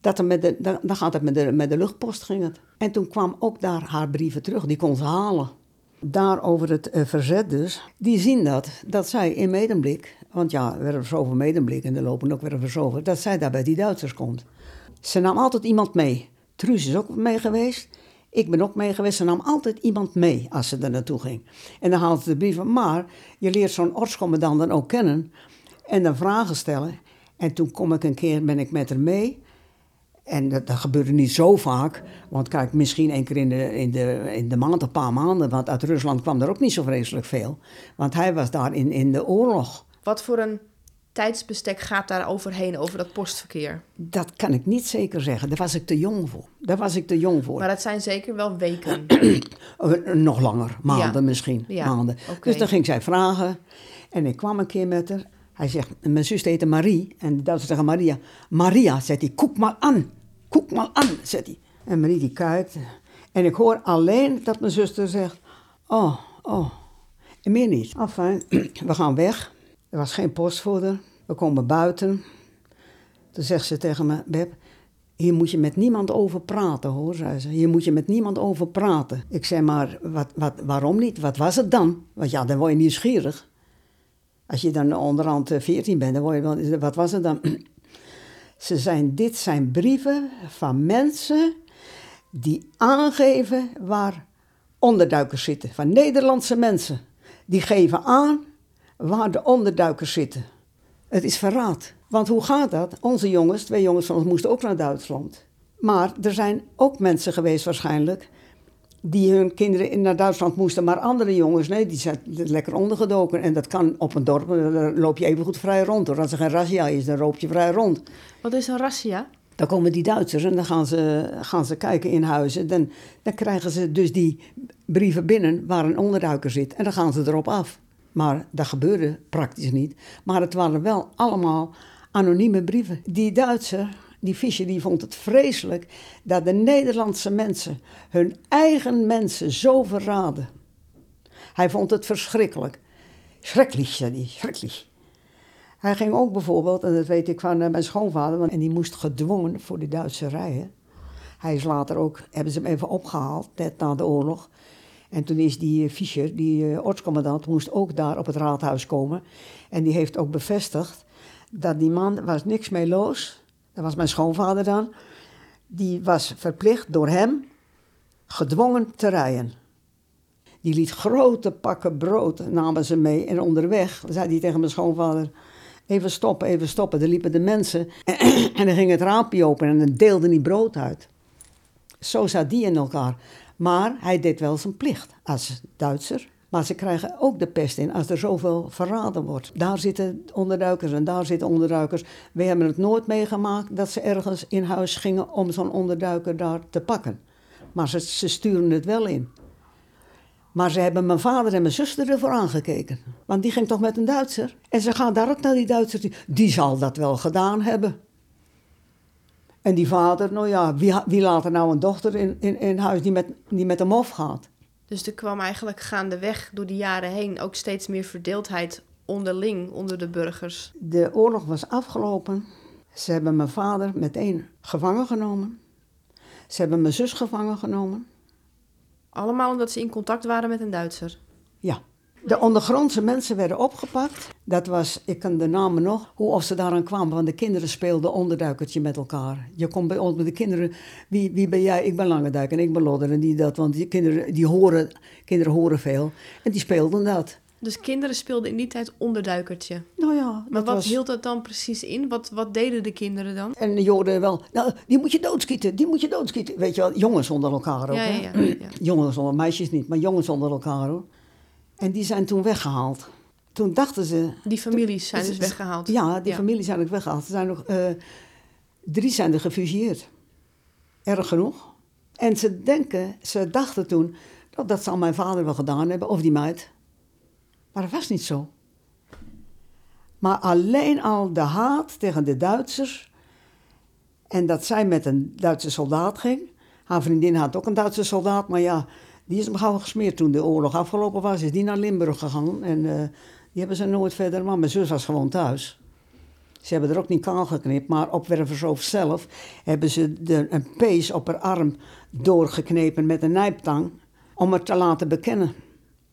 Dat er met de, dan gaat het met de, met de luchtpost ging het. En toen kwam ook daar haar brieven terug, die kon ze halen. Daar over het uh, verzet dus, die zien dat, dat zij in Medemblik, want ja, we hebben zoveel Medemblik en er lopen ook weer over, dat zij daar bij die Duitsers komt. Ze nam altijd iemand mee. Truus is ook mee geweest. Ik ben ook mee geweest. Ze nam altijd iemand mee als ze er naartoe ging. En dan haalde ze de brieven. Maar je leert zo'n ortscommandant dan ook kennen. En dan vragen stellen. En toen kom ik een keer, ben ik met haar mee. En dat, dat gebeurde niet zo vaak. Want kijk, misschien één keer in de, in, de, in de maand, een paar maanden. Want uit Rusland kwam er ook niet zo vreselijk veel. Want hij was daar in, in de oorlog. Wat voor een tijdsbestek gaat daar overheen, over dat postverkeer? Dat kan ik niet zeker zeggen. Daar was ik te jong voor. Daar was ik te jong voor. Maar dat zijn zeker wel weken. Nog langer, maanden misschien. Maanden. Dus dan ging zij vragen. En ik kwam een keer met haar. Hij zegt, mijn zus heette Marie. En de Duitsers zeggen Maria. Maria, zegt hij, koek maar aan. Koek maar aan, zegt hij. En Marie die kijkt. En ik hoor alleen dat mijn zuster zegt, oh, oh. En meer niet. Enfin, we gaan weg. Er was geen postvoerder. We komen buiten. Toen zegt ze tegen me, Beb, hier moet je met niemand over praten, hoor, zei ze. Hier moet je met niemand over praten. Ik zei, maar wat, wat, waarom niet? Wat was het dan? Want ja, dan word je nieuwsgierig. Als je dan onderhand 14 bent, dan word je wel... Wat was het dan? Ze zijn, dit zijn brieven van mensen die aangeven waar onderduikers zitten. Van Nederlandse mensen. Die geven aan waar de onderduikers zitten. Het is verraad. Want hoe gaat dat? Onze jongens, twee jongens van ons, moesten ook naar Duitsland. Maar er zijn ook mensen geweest waarschijnlijk die hun kinderen naar Duitsland moesten, maar andere jongens, nee, die zijn lekker ondergedoken. En dat kan op een dorp, dan loop je even goed vrij rond. Hoor. Als er geen razzia is, dan loop je vrij rond. Wat is een razzia? Dan komen die Duitsers en dan gaan ze, gaan ze kijken in huizen. Dan, dan krijgen ze dus die brieven binnen waar een onderduiker zit. En dan gaan ze erop af. Maar dat gebeurde praktisch niet. Maar het waren wel allemaal anonieme brieven. Die Duitser, die Fischer, die vond het vreselijk dat de Nederlandse mensen hun eigen mensen zo verraden. Hij vond het verschrikkelijk. Schrecklich, zei schrecklich. Hij ging ook bijvoorbeeld, en dat weet ik van eh, mijn schoonvader, en die moest gedwongen voor die Duitse rijen. Hij is later ook, hebben ze hem even opgehaald, net na de oorlog. En toen is die Fischer, die uh, ortscommandant, moest ook daar op het raadhuis komen. En die heeft ook bevestigd dat die man was niks mee los. Dat was mijn schoonvader dan. Die was verplicht door hem gedwongen te rijden. Die liet grote pakken brood, namen ze mee. En onderweg zei hij tegen mijn schoonvader... Even stoppen, even stoppen. Er liepen de mensen en dan ging het raampje open en dan deelde hij brood uit. Zo zat die in elkaar. Maar hij deed wel zijn plicht als Duitser. Maar ze krijgen ook de pest in als er zoveel verraden wordt. Daar zitten onderduikers en daar zitten onderduikers. We hebben het nooit meegemaakt dat ze ergens in huis gingen om zo'n onderduiker daar te pakken. Maar ze, sturen het wel in. Maar ze hebben mijn vader en mijn zuster ervoor aangekeken. Want die ging toch met een Duitser. En ze gaan daar ook naar die Duitser. Die zal dat wel gedaan hebben. En die vader, nou ja, wie, wie laat er nou een dochter in, in, in huis die met, die met hem afgaat? Dus er kwam eigenlijk gaandeweg door de jaren heen ook steeds meer verdeeldheid onderling onder de burgers. De oorlog was afgelopen. Ze hebben mijn vader meteen gevangen genomen. Ze hebben mijn zus gevangen genomen. Allemaal omdat ze in contact waren met een Duitser? Ja. De ondergrondse mensen werden opgepakt. Dat was, ik kan de namen nog, hoe of ze daaraan kwamen. Want de kinderen speelden onderduikertje met elkaar. Je komt bij ons met de kinderen, wie, wie ben jij? Ik ben Langeduik en ik ben Lodder en die dat. Want die kinderen, die horen, kinderen horen veel. En die speelden dat. Dus kinderen speelden in die tijd onderduikertje? Nou ja. Maar wat hield dat dan precies in? Wat, wat deden de kinderen dan? En de joden wel, nou, die moet je doodschieten, die moet je doodschieten. Weet je wel, jongens onder elkaar ook. Ja, ja, ja, ja. Jongens onder, meisjes niet, maar jongens onder elkaar hoor. En die zijn toen weggehaald. Toen dachten ze... Die families zijn dus weggehaald? Ja, die families zijn ook weggehaald. Er zijn nog... Uh, drie zijn er gefusieerd. Erg genoeg. En ze denken, ze dachten toen... Dat, dat zal mijn vader wel gedaan hebben, of die meid. Maar dat was niet zo. Maar alleen al de haat tegen de Duitsers... En dat zij met een Duitse soldaat ging. Haar vriendin had ook een Duitse soldaat, maar ja, die is hem gauw gesmeerd toen de oorlog afgelopen was. Is die naar Limburg gegaan en uh, die hebben ze nooit verder. Maar mijn zus was gewoon thuis. Ze hebben er ook niet kaal geknipt, maar op Wervershoofd zelf hebben ze de, een pees op haar arm doorgeknepen met een nijptang om het te laten bekennen.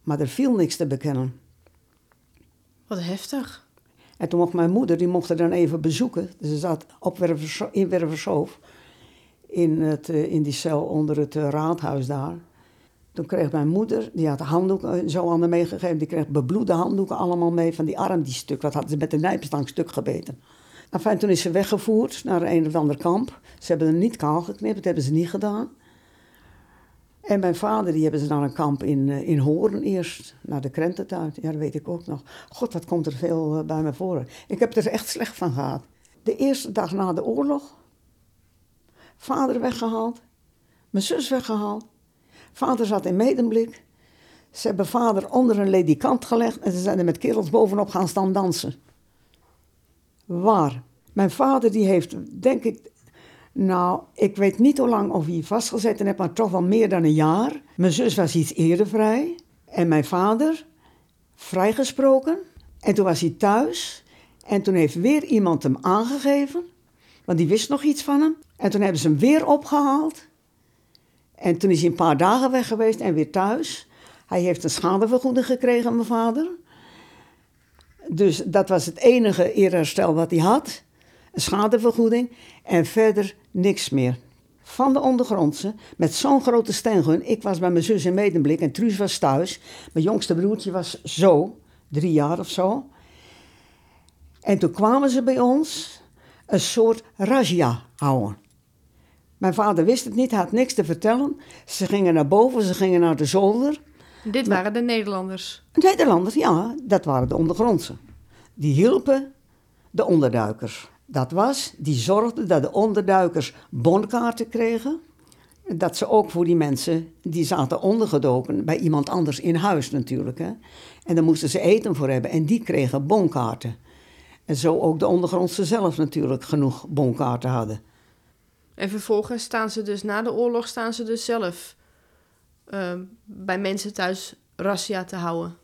Maar er viel niks te bekennen. Wat heftig. En toen mocht mijn moeder, die mocht er dan even bezoeken. Dus ze zat op Wervershoofd, in Wervershoofd, in, het, eh, in die cel onder het eh, raadhuis daar. Toen kreeg mijn moeder, die had handdoeken zo aan meegegeven, die kreeg bebloede handdoeken allemaal mee van die arm die stuk. Wat hadden ze met de nijpstang stuk gebeten. Enfin, toen is ze weggevoerd naar een of ander kamp. Ze hebben hem niet kaal geknipt, dat hebben ze niet gedaan. En mijn vader, die hebben ze naar een kamp in, eh, in Hoorn eerst, naar de krententuin. Ja, dat weet ik ook nog. God, wat komt er veel eh, bij me voor. Ik heb er echt slecht van gehad. De eerste dag na de oorlog, vader weggehaald, mijn zus weggehaald. Vader zat in medemblik. Ze hebben vader onder een ledikant gelegd en ze zijn er met kerels bovenop gaan staan dansen. Waar? Mijn vader die heeft, denk ik, nou, ik weet niet hoe lang of hij vastgezet heeft, maar toch wel meer dan een jaar. Mijn zus was iets eerder vrij. En mijn vader, vrijgesproken. En toen was hij thuis. En toen heeft weer iemand hem aangegeven. Want die wist nog iets van hem. En toen hebben ze hem weer opgehaald. En toen is hij een paar dagen weg geweest en weer thuis. Hij heeft een schadevergoeding gekregen, mijn vader. Dus dat was het enige eerherstel wat hij had. Een schadevergoeding en verder niks meer. Van de ondergrondse, met zo'n grote steengun. Ik was bij mijn zus in Medemblik en Truus was thuis. Mijn jongste broertje was zo, drie jaar of zo. En toen kwamen ze bij ons een soort razzia houden. Mijn vader wist het niet, had niks te vertellen. Ze gingen naar boven, ze gingen naar de zolder. Dit waren de Nederlanders? Nederlanders, ja, dat waren de ondergrondse. Die hielpen de onderduikers. Dat was, die zorgden dat de onderduikers bonkaarten kregen. Dat ze ook voor die mensen, die zaten ondergedoken bij iemand anders in huis natuurlijk. Hè. En daar moesten ze eten voor hebben en die kregen bonkaarten. En zo ook de ondergrondse zelf natuurlijk genoeg bonkaarten hadden. En vervolgens staan ze dus na de oorlog staan ze dus zelf uh, bij mensen thuis razzia te houden.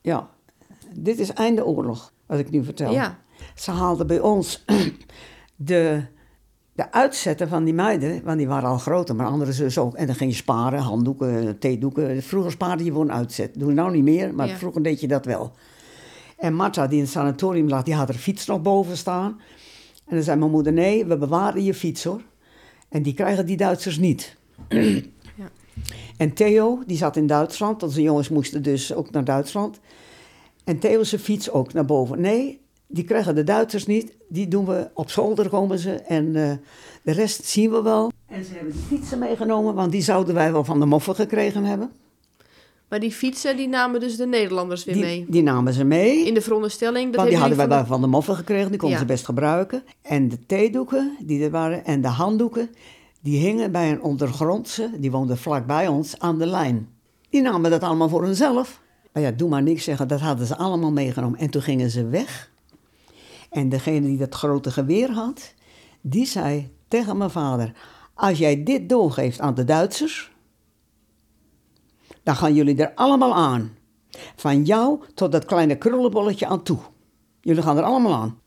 Ja, dit is einde oorlog, wat ik nu vertel. Ja. Ze haalden bij ons de, de uitzetten van die meiden, want die waren al groter, maar andere zus ook. En dan ging je sparen, handdoeken, theedoeken. Vroeger spaarde je een uitzet. Doe nou niet meer, maar Ja. vroeger deed je dat wel. En Marta, die in het sanatorium lag, die had haar fiets nog boven staan. En dan zei mijn moeder, nee, we bewaren je fiets hoor. En die krijgen die Duitsers niet. Ja. En Theo, die zat in Duitsland, zijn jongens moesten dus ook naar Duitsland. En Theo zijn fiets ook naar boven. Nee, die krijgen de Duitsers niet. Die doen we op zolder komen ze. En eh, de rest zien we wel. En ze hebben die fietsen meegenomen, want die zouden wij wel van de moffen gekregen hebben. Maar die fietsen, die namen dus de Nederlanders weer Die, mee. die namen ze mee. In de veronderstelling... Dat want die hadden jullie bij van de moffen gekregen, die konden Ja. ze best gebruiken. En de theedoeken die er waren en de handdoeken, die hingen bij een ondergrondse, die woonde vlakbij ons, aan de lijn. Die namen dat allemaal voor hunzelf. Maar ja, doe maar niks zeggen, dat hadden ze allemaal meegenomen. En toen gingen ze weg. En degene die dat grote geweer had, die zei tegen mijn vader... Als jij dit doorgeeft aan de Duitsers, dan gaan jullie er allemaal aan. Van jou tot dat kleine krullenbolletje aan toe. Jullie gaan er allemaal aan.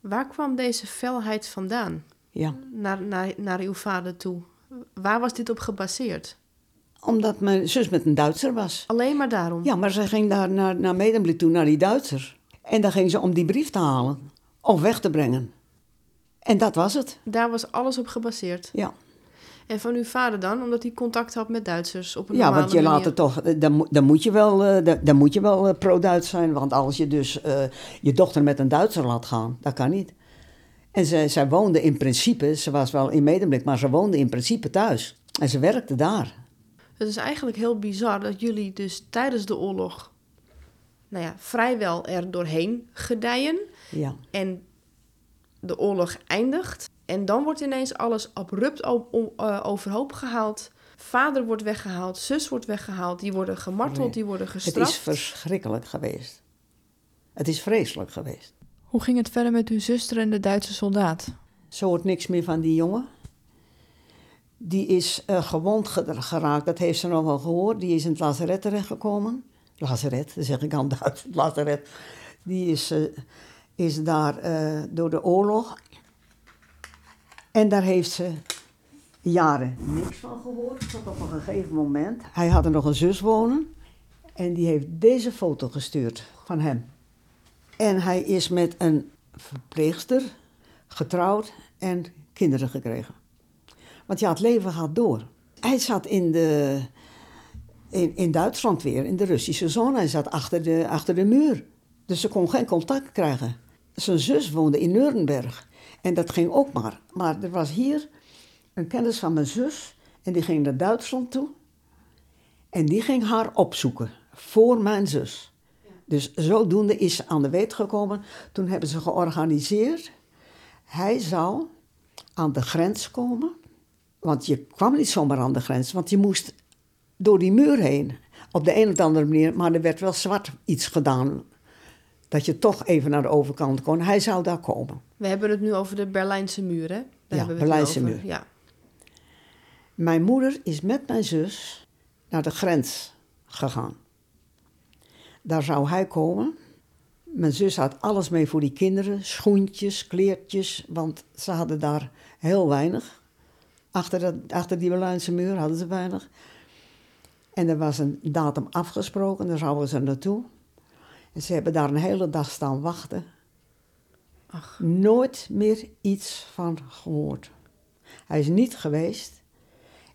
Waar kwam deze felheid vandaan? Ja, Naar, naar, naar uw vader toe? Waar was dit op gebaseerd? omdat mijn zus met een Duitser was. Alleen maar daarom? Ja, maar ze ging daar naar, naar Medemblik toe, naar die Duitsers. En dan ging ze om die brief te halen of weg te brengen. En dat was het, Daar was alles op gebaseerd. ja. En van uw vader dan? Omdat hij contact had met Duitsers op een Ja, want je manier. later toch, eh, dan, moet- dan moet je wel, eh, dan, dan moet je wel eh, pro-Duits zijn. Want als je dus eh, je dochter met een Duitser laat gaan, dat kan niet. En ze, zij woonde in principe, ze was wel in Medemblik, maar ze woonde in principe thuis. En ze werkte daar. Het is eigenlijk heel bizar dat jullie dus tijdens de oorlog... Nou ja, vrijwel er doorheen gedijen. Ja. En de oorlog eindigt. En dan wordt ineens alles abrupt eh, overhoop gehaald. Vader wordt weggehaald, zus wordt weggehaald. Die worden gemarteld, Nee. die worden Het gestraft. is verschrikkelijk geweest. Het is vreselijk geweest. Hoe ging het verder met uw zuster en de Duitse soldaat? Zo hoort niks meer van die jongen. Die is eh, gewond ge- geraakt, dat heeft ze nog wel gehoord. Die is in het lazaret terechtgekomen. Lazaret, dat zeg ik aan Duits, het lazaret. Die is, eh, is daar eh, door de oorlog. En daar heeft ze jaren niks van gehoord, tot op een gegeven moment. Hij had er nog een zus wonen. En die heeft deze foto gestuurd van hem. En hij is met een verpleegster getrouwd en kinderen gekregen. Want ja, het leven gaat door. Hij zat in, de, in, in Duitsland weer, in de Russische zone. Hij zat achter de, achter de muur. Dus ze kon geen contact krijgen. Zijn zus woonde in Nuremberg. En dat ging ook maar. Maar er was hier een kennis van mijn zus. En die ging naar Duitsland toe. En die ging haar opzoeken. Voor mijn zus. Dus zodoende is ze aan de weet gekomen. Toen hebben ze georganiseerd. Hij zou aan de grens komen. Want je kwam niet zomaar aan de grens, want je moest door die muur heen. Op de een of andere manier, maar er werd wel zwart iets gedaan. Dat je toch even naar de overkant kon. Hij zou daar komen. We hebben het nu over de Berlijnse muur, hè? Daar Ja, Berlijnse muur. Ja. Mijn moeder is met mijn zus naar de grens gegaan. Daar zou hij komen. Mijn zus had alles mee voor die kinderen: schoentjes, kleertjes, want ze hadden daar heel weinig. Achter, dat, achter die Berlijnse muur hadden ze weinig. En er was een datum afgesproken, daar zouden ze naartoe. En ze hebben daar een hele dag staan wachten. Ach, Nooit meer iets van gehoord. Hij is niet geweest.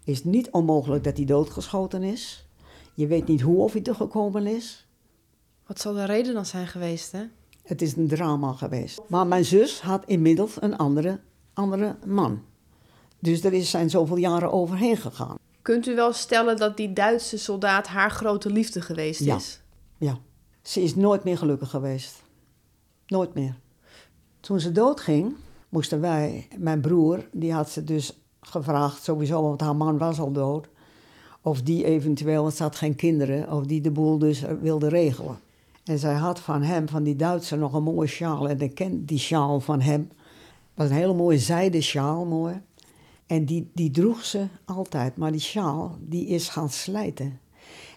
Is niet onmogelijk dat hij doodgeschoten is. Je weet niet hoe of hij er gekomen is. wat zal de reden dan zijn geweest, hè? Het is een drama geweest. Maar mijn zus had inmiddels een andere, andere man. Dus er zijn zoveel jaren overheen gegaan. Kunt u wel stellen dat die Duitse soldaat haar grote liefde geweest Ja. is? Ja. Ze is nooit meer gelukkig geweest. Nooit meer. Toen ze doodging, moesten wij, mijn broer, die had ze dus gevraagd, sowieso, want haar man was al dood, of die eventueel, want ze had geen kinderen, of die de boel dus wilde regelen. En zij had van hem, van die Duitser, nog een mooie sjaal. En ik ken die sjaal van hem. Was een hele mooie zijden sjaal, mooi. En die, die droeg ze altijd. Maar die sjaal, die is gaan slijten.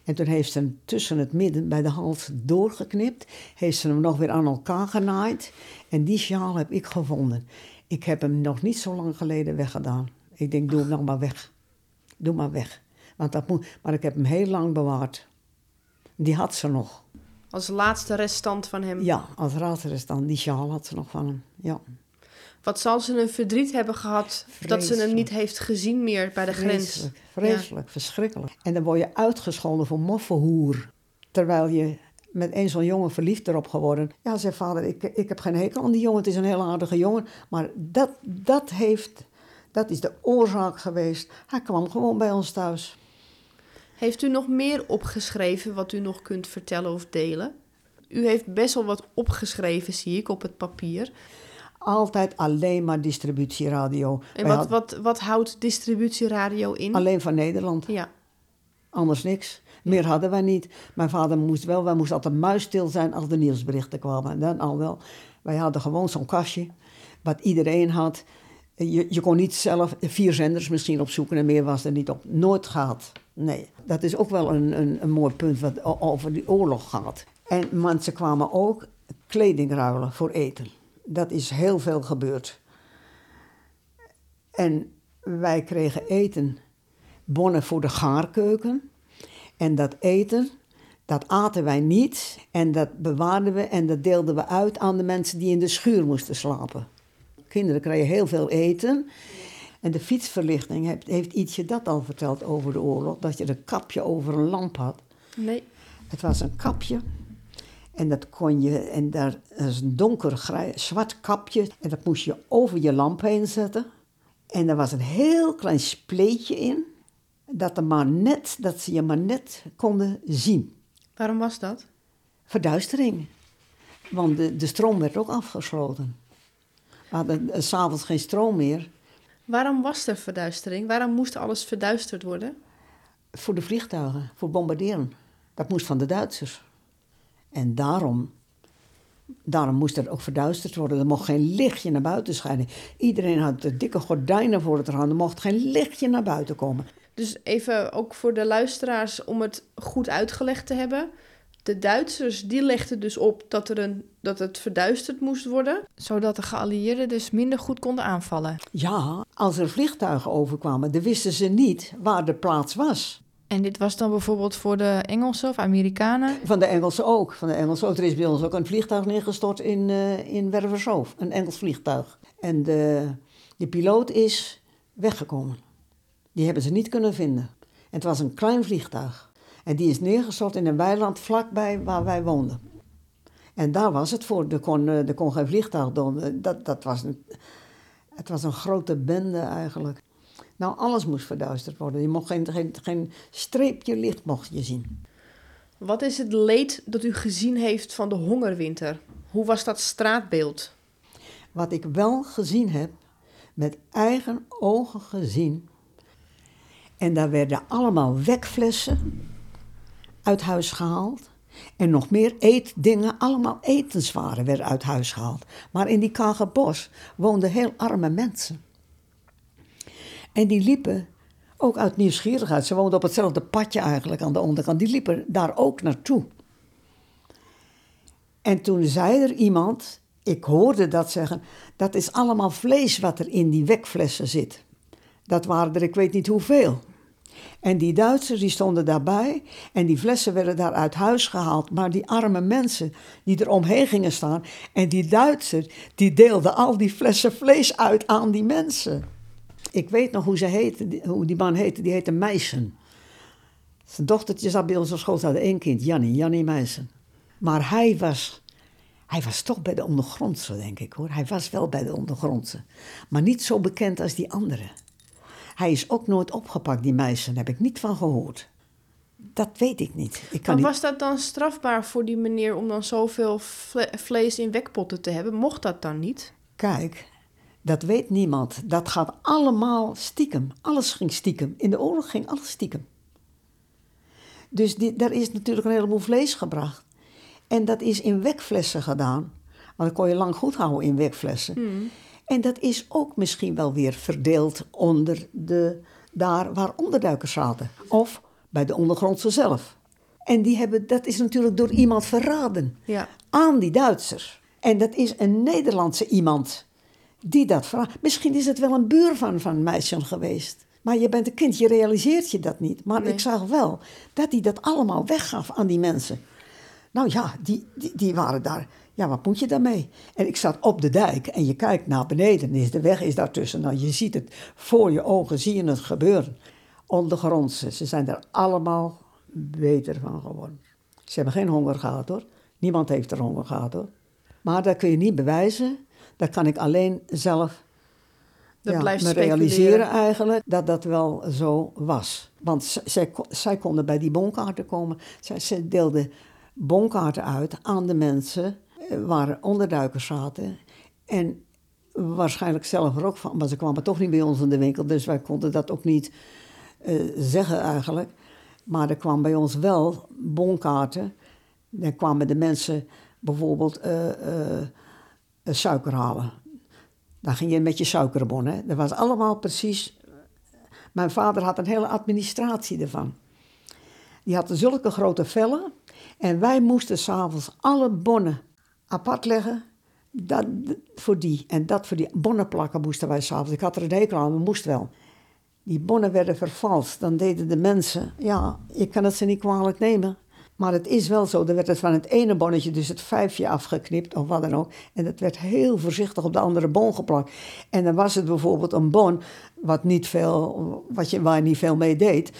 En toen heeft ze hem tussen het midden bij de hals doorgeknipt. Heeft ze hem nog weer aan elkaar genaaid. En die sjaal heb ik gevonden. Ik heb hem nog niet zo lang geleden weggedaan. Ik denk, doe hem nog maar weg. Doe maar weg. Want dat moet, maar ik heb hem heel lang bewaard. Die had ze nog. Als laatste restant van hem. Ja, als laatste restant. Die sjaal had ze nog van hem. Ja. Wat zal ze een verdriet hebben gehad dat ze hem niet heeft gezien meer bij de grens. Vreselijk, verschrikkelijk. En dan word je uitgescholden voor moffenhoer. Terwijl je met een zo'n jongen verliefd erop geworden. Ja, zei vader, ik, ik heb geen hekel aan die jongen. Het is een heel aardige jongen. Maar dat, dat, heeft, dat is de oorzaak geweest. Hij kwam gewoon bij ons thuis. Heeft u nog meer opgeschreven wat u nog kunt vertellen of delen? U heeft best wel wat opgeschreven, zie ik, op het papier. Altijd alleen maar distributieradio. En wat, wat, wat houdt distributieradio in? Alleen van Nederland. Ja. Anders niks. Meer hadden wij niet. Mijn vader moest wel, wij moesten altijd muisstil zijn als de nieuwsberichten kwamen. Dan al wel. Wij hadden gewoon zo'n kastje, wat iedereen had. Je, je kon niet zelf vier zenders misschien opzoeken en meer was er niet op. Nooit gehad. Nee, dat is ook wel een, een, een mooi punt wat over die oorlog gaat. En mensen kwamen ook kleding ruilen voor eten. Dat is heel veel gebeurd. En wij kregen eten, bonnen voor de gaarkeuken. En dat eten, dat aten wij niet. En dat bewaarden we en dat deelden we uit aan de mensen die in de schuur moesten slapen. Kinderen kregen heel veel eten. En de fietsverlichting heeft, heeft ietsje dat al verteld over de oorlog. Dat je een kapje over een lamp had. Nee. Het was een kapje. En dat kon je, en daar is een donker zwart kapje. En dat moest je over je lamp heen zetten. En er was een heel klein spleetje in. Dat, er maar net, dat ze je maar net konden zien. Waarom was dat? Verduistering. Want de, de stroom werd ook afgesloten. We hadden eh, s'avonds geen stroom meer. Waarom was er verduistering? Waarom moest alles verduisterd worden? Voor de vliegtuigen, voor bombarderen. Dat moest van de Duitsers. En daarom, daarom moest er ook verduisterd worden. Er mocht geen lichtje naar buiten schijnen. Iedereen had de dikke gordijnen voor het raam. Er mocht geen lichtje naar buiten komen. Dus even ook voor de luisteraars om het goed uitgelegd te hebben. De Duitsers die legden dus op dat, er een, dat het verduisterd moest worden. Zodat de geallieerden dus minder goed konden aanvallen. Ja, als er vliegtuigen overkwamen, dan wisten ze niet waar de plaats was. En dit was dan bijvoorbeeld voor de Engelsen of Amerikanen. Van de Engelsen ook. Van de Engelsen ook. Er is bij ons ook een vliegtuig neergestort in, eh in. Een Engels vliegtuig. En de, de piloot is weggekomen. Die hebben ze niet kunnen vinden. En het was een klein vliegtuig. En die is neergestort in een weiland vlakbij waar wij woonden. En daar was het voor. Er kon, eh, er kon geen vliegtuig. Dat, dat was een, het was een grote bende eigenlijk. Nou, alles moest verduisterd worden. Je mocht geen, geen, geen streepje licht mocht je zien. Wat is het leed dat u gezien heeft van de hongerwinter? Hoe was dat straatbeeld? Wat ik wel gezien heb, met eigen ogen gezien. En daar werden allemaal wekflessen uit huis gehaald. En nog meer eetdingen, allemaal etenswaren werden uit huis gehaald. Maar in die Kagerbos woonden heel arme mensen. En die liepen ook uit nieuwsgierigheid. Ze woonden op hetzelfde padje eigenlijk aan de onderkant. Die liepen daar ook naartoe. En toen zei er iemand, ik hoorde dat zeggen, dat is allemaal vlees wat er in die wekflessen zit. Dat waren er ik weet niet hoeveel. En die Duitsers die stonden daarbij en die flessen werden daar uit huis gehaald. Maar die arme mensen die er omheen gingen staan en die Duitsers die deelden al die flessen vlees uit aan die mensen. Ik weet nog hoe, ze heette, die- hoe die man heette, die heette Meijsen. Zijn dochtertje zat bij ons op school, ze hadden één kind, Jannie, Jannie Meijsen. Maar hij was, hij was toch bij de ondergrondse, denk ik hoor. Hij was wel bij de ondergrondse. Maar niet zo bekend als die anderen. Hij is ook nooit opgepakt, die Meijsen, daar heb ik niet van gehoord. Dat weet ik niet. Ik kan Maar niet was dat dan strafbaar voor die meneer om dan zoveel vle- vlees in wekpotten te hebben? Mocht dat dan niet? Kijk, dat weet niemand. Dat gaat allemaal stiekem. Alles ging stiekem. In de oorlog ging alles stiekem. Dus die, daar is natuurlijk een heleboel vlees gebracht. En dat is in wekflessen gedaan. Want dat kon je lang goed houden in wekflessen. En dat is ook misschien wel weer verdeeld onder de, daar waar onderduikers zaten. Of bij de ondergrondse zelf. En die hebben, dat is natuurlijk door iemand verraden Ja. aan die Duitsers. En dat is een Nederlandse iemand die dat vraagt. Misschien is het wel een buur van, van meisje geweest. Maar je bent een kind, je realiseert je dat niet. Maar Nee. ik zag wel dat hij dat allemaal weggaf aan die mensen. Nou ja, die, die, die waren daar. Ja, wat moet je daarmee? En ik zat op de dijk en je kijkt naar beneden. Is de weg is daartussen. Nou, je ziet het voor je ogen, zie je het gebeuren. Ondergrondse, ze zijn er allemaal beter van geworden. Ze hebben geen honger gehad hoor. Niemand heeft er honger gehad hoor. Maar dat kun je niet bewijzen. Dat kan ik alleen zelf Dat ja, blijft me realiseren eigenlijk dat dat wel zo was. Want zij, zij konden bij die bonkaarten komen. Zij, zij deelden bonkaarten uit aan de mensen eh, waar onderduikers zaten. En waarschijnlijk zelf er ook van, maar ze kwamen toch niet bij ons in de winkel, dus wij konden dat ook niet eh, zeggen eigenlijk. Maar er kwam bij ons wel bonkaarten. Dan kwamen de mensen bijvoorbeeld eh, suiker halen. Dan ging je met je suikerbon. Hè? Dat was allemaal precies. Mijn vader had een hele administratie ervan. Die had zulke grote vellen. En wij moesten s'avonds alle bonnen apart leggen. Dat voor die en dat voor die. Bonnen plakken moesten wij s'avonds. Ik had er een hekel aan, maar moest wel. Die bonnen werden vervalst. Dan deden de mensen. Ja, ik kan het ze niet kwalijk nemen. Maar het is wel zo. Er werd het van het ene bonnetje dus het vijfje afgeknipt of wat dan ook. En dat werd heel voorzichtig op de andere bon geplakt. En dan was het bijvoorbeeld een bon wat niet veel, wat je, waar je niet veel mee deed.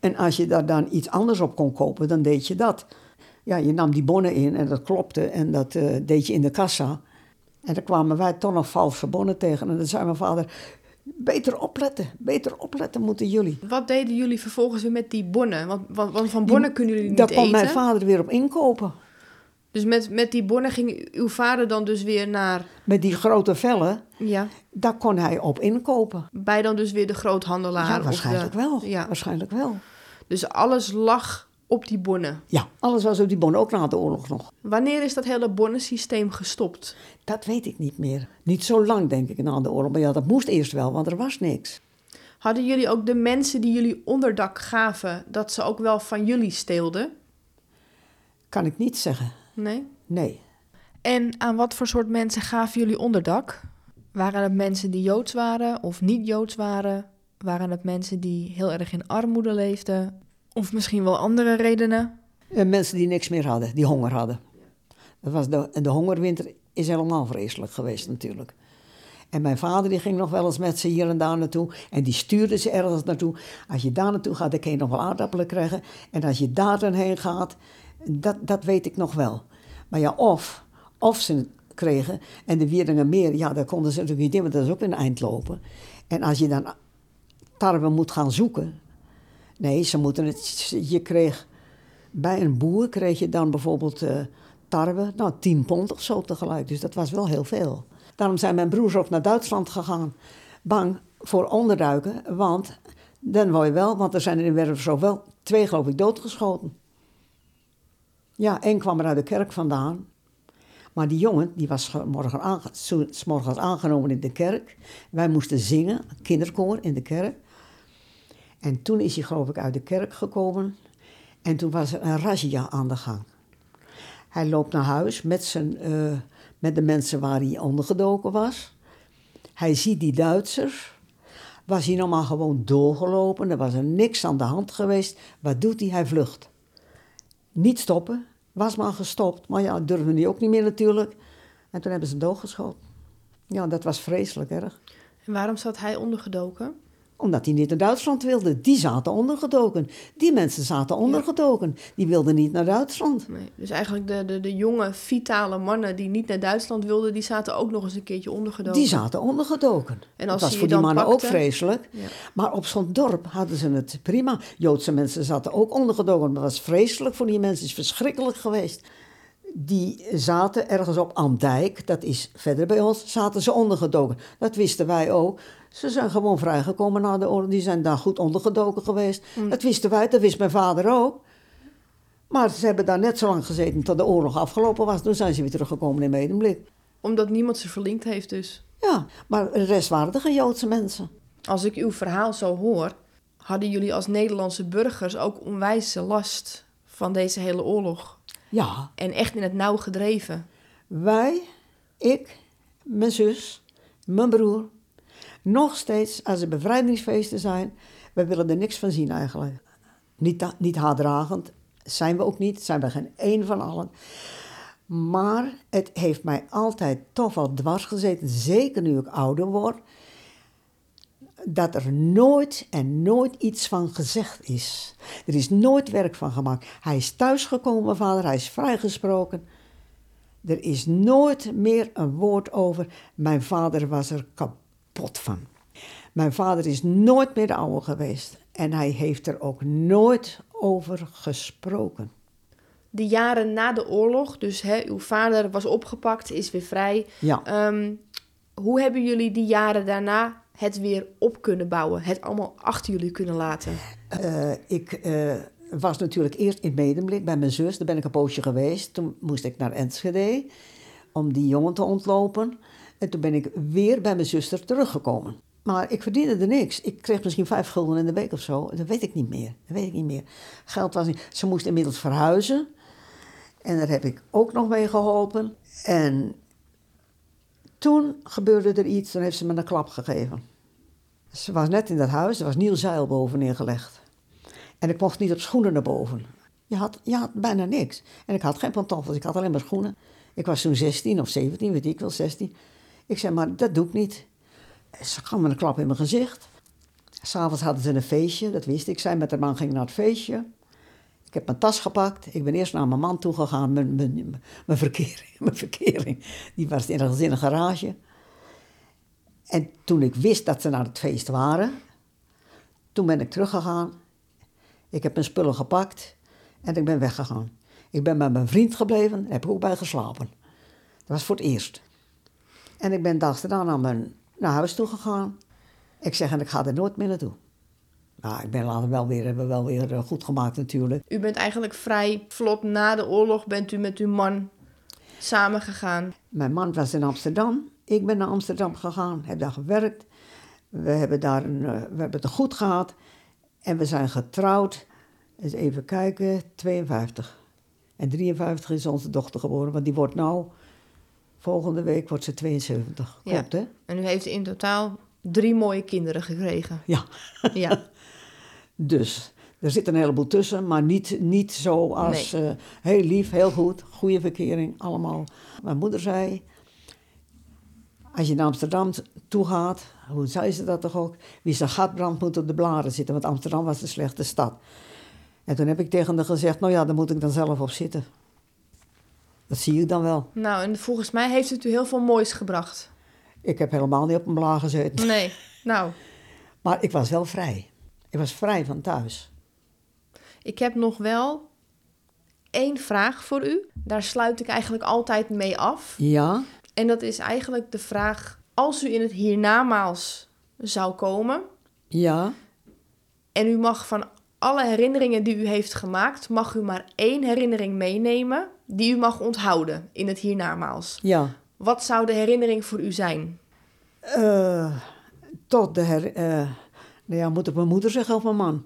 En als je daar dan iets anders op kon kopen, dan deed je dat. Ja, je nam die bonnen in en dat klopte en dat eh, deed je in de kassa. En dan kwamen wij toch nog valse bonnen tegen. En dan zei mijn vader, beter opletten, beter opletten moeten jullie. Wat deden jullie vervolgens weer met die bonnen? Want, want, want van bonnen kunnen jullie niet Daar kon eten. mijn vader weer op inkopen. Dus met, met die bonnen ging uw vader dan dus weer naar... Met die grote vellen, Ja, daar kon hij op inkopen. bij dan dus weer de groothandelaar. Ja, of waarschijnlijk de- wel. Ja, Waarschijnlijk wel. dus alles lag op die bonnen. Ja, alles was op die bon, ook na de oorlog nog. Wanneer is dat hele bonnensysteem gestopt? Dat weet ik niet meer. Niet zo lang, denk ik, na de oorlog. Maar ja, dat moest eerst wel, want er was niks. Hadden jullie ook de mensen die jullie onderdak gaven, dat ze ook wel van jullie steelden? Kan ik niet zeggen. Nee? Nee. En aan wat voor soort mensen gaven jullie onderdak? Waren het mensen die Joods waren of niet Joods waren? Waren het mensen die heel erg in armoede leefden? Of misschien wel andere redenen? En mensen die niks meer hadden, die honger hadden. Dat was de, de hongerwinter is helemaal vreselijk geweest natuurlijk. En mijn vader die ging nog wel eens met ze hier en daar naartoe. En die stuurde ze ergens naartoe. Als je daar naartoe gaat, dan kun je nog wel aardappelen krijgen. En als je daar dan heen gaat, dat, dat weet ik nog wel. Maar ja, of, of ze kregen. En de Wieringermeer, ja, daar konden ze natuurlijk niet in, want dat is ook een eind lopen. En als je dan tarwe moet gaan zoeken. Nee, ze moeten het. Je kreeg bij een boer kreeg je dan bijvoorbeeld eh, tarwe, nou 10 pond of zo tegelijk. Dus dat was wel heel veel. Daarom zijn mijn broers ook naar Duitsland gegaan. Bang voor onderduiken, want dan wou je wel, want er zijn er in Wervershoofd wel twee, geloof ik, doodgeschoten. Ja, één kwam er uit de kerk vandaan. Maar die jongen, die was morgen zo- morgens aangenomen in de kerk. Wij moesten zingen, kinderkoor in de kerk. En toen is hij, geloof ik, uit de kerk gekomen. En toen was er een razzia aan de gang. Hij loopt naar huis met, zijn, eh, met de mensen waar hij ondergedoken was. Hij ziet die Duitsers. Was hij nog maar gewoon doorgelopen. Er was er niks aan de hand geweest. Wat doet hij? Hij vlucht. Niet stoppen. Was maar gestopt. Maar ja, durfde hij ook niet meer natuurlijk. En toen hebben ze hem doodgeschoten. Ja, dat was vreselijk erg En waarom zat hij ondergedoken? Omdat hij niet naar Duitsland wilde. Die zaten ondergedoken. Die mensen zaten ondergedoken. Die wilden niet naar Duitsland. Nee. Dus eigenlijk de, de, de jonge, vitale mannen die niet naar Duitsland wilden, die zaten ook nog eens een keertje ondergedoken. Die zaten ondergedoken. En als dat was voor die mannen ook pakten- vreselijk. Ja. Maar op zo'n dorp hadden ze het prima. Joodse mensen zaten ook ondergedoken. Maar dat was vreselijk voor die mensen. Het is verschrikkelijk geweest. Die zaten ergens op Andijk, dat is verder bij ons, zaten ze ondergedoken. Dat wisten wij ook. Ze zijn gewoon vrijgekomen na de oorlog. Die zijn daar goed ondergedoken geweest. Mm. Dat wisten wij, dat wist mijn vader ook. Maar ze hebben daar net zo lang gezeten tot de oorlog afgelopen was. Toen zijn ze weer teruggekomen in Medemblik. Omdat niemand ze verlinkt heeft dus. Ja, maar de rest waren er geen Joodse mensen. Als ik uw verhaal zo hoor, hadden jullie als Nederlandse burgers ook onwijze last van deze hele oorlog. Ja, En echt in het nauw gedreven. wij, ik, mijn zus, mijn broer, nog steeds als er bevrijdingsfeesten zijn, we willen er niks van zien eigenlijk. Niet, niet haatdragend, zijn we ook niet, zijn we geen één van allen. Maar het heeft mij altijd toch wel dwars gezeten, zeker nu ik ouder word, dat er nooit en nooit iets van gezegd is. Er is nooit werk van gemaakt. Hij is thuisgekomen, vader, hij is vrijgesproken. Er is nooit meer een woord over. Mijn vader was er kapot van. Mijn vader is nooit meer de oude geweest. En hij heeft er ook nooit over gesproken. De jaren na de oorlog, dus hè, uw vader was opgepakt, is weer vrij. Ja. Ehm, hoe hebben jullie die jaren daarna het weer op kunnen bouwen? Het allemaal achter jullie kunnen laten? Eh, ik eh, was natuurlijk eerst in Medemblik bij mijn zus. Daar ben ik een poosje geweest. Toen moest ik naar Enschede om die jongen te ontlopen. En toen ben ik weer bij mijn zuster teruggekomen. Maar ik verdiende er niks. Ik kreeg misschien vijf gulden in de week of zo. Dat weet ik niet meer. Dat weet ik niet meer. Geld was niet. Ze moest inmiddels verhuizen. En daar heb ik ook nog mee geholpen. En toen gebeurde er iets. Toen heeft ze me een klap gegeven. Ze was net in dat huis. Er was nieuw zeil boven neergelegd. En ik mocht niet op schoenen naar boven. Je had, je had bijna niks. En ik had geen pantoffels, ik had alleen maar schoenen. Ik was toen 16 of 17, weet ik wel, 16. Ik zei, maar dat doe ik niet. Ze gaf me een klap in mijn gezicht. S'avonds hadden ze een feestje, dat wist ik. Zij met haar man ging naar het feestje. Ik heb mijn tas gepakt. Ik ben eerst naar mijn man toe gegaan. Mijn, mijn, mijn, verkering, mijn verkering, die was in een garage. En toen ik wist dat ze naar het feest waren, toen ben ik teruggegaan. Ik heb mijn spullen gepakt en ik ben weggegaan. Ik ben bij mijn vriend gebleven, daar heb ik ook bij geslapen. Dat was voor het eerst. En ik ben dags daarna naar, mijn, naar huis toe gegaan. Ik zeg, en ik ga er nooit meer naartoe. Nou, ik ben later wel weer, hebben we wel weer eh, goed gemaakt natuurlijk. U bent eigenlijk vrij vlot na de oorlog bent u met uw man samengegaan. Mijn man was in Amsterdam. Ik ben naar Amsterdam gegaan, heb daar gewerkt. We hebben daar een, eh, we hebben het goed gehad. En we zijn getrouwd. Eens even kijken, 52. En 53 is onze dochter geboren, want die wordt nou... Volgende week wordt ze 72. Ja. Klopt, hè? En u heeft in totaal drie mooie kinderen gekregen. Ja. Ja, Dus, er zit een heleboel tussen, maar niet, niet zo als... eh, heel lief, heel goed, goede verkering, allemaal. Mijn moeder zei... Als je naar Amsterdam toe gaat, hoe zei ze dat toch ook? Wie zijn gat brandt moet op de blaren zitten, want Amsterdam was de slechte stad. En toen heb ik tegen haar gezegd, nou ja, daar moet ik dan zelf op zitten. Dat zie ik dan wel. nou en volgens mij heeft het u heel veel moois gebracht. Ik heb helemaal niet op een blaar gezeten. Nee, nou, Maar ik was wel vrij. Ik was vrij van thuis. ik heb nog wel één vraag voor u. Daar sluit ik eigenlijk altijd mee af. Ja? En dat is eigenlijk de vraag: als u in het hiernamaals zou komen Ja? en u mag van alle herinneringen die u heeft gemaakt, mag u maar één herinnering meenemen die u mag onthouden in het hiernamaals. Ja. Wat zou de herinnering voor u zijn? Eh, tot de her... eh, nou ja, moet ik mijn moeder zeggen of mijn man?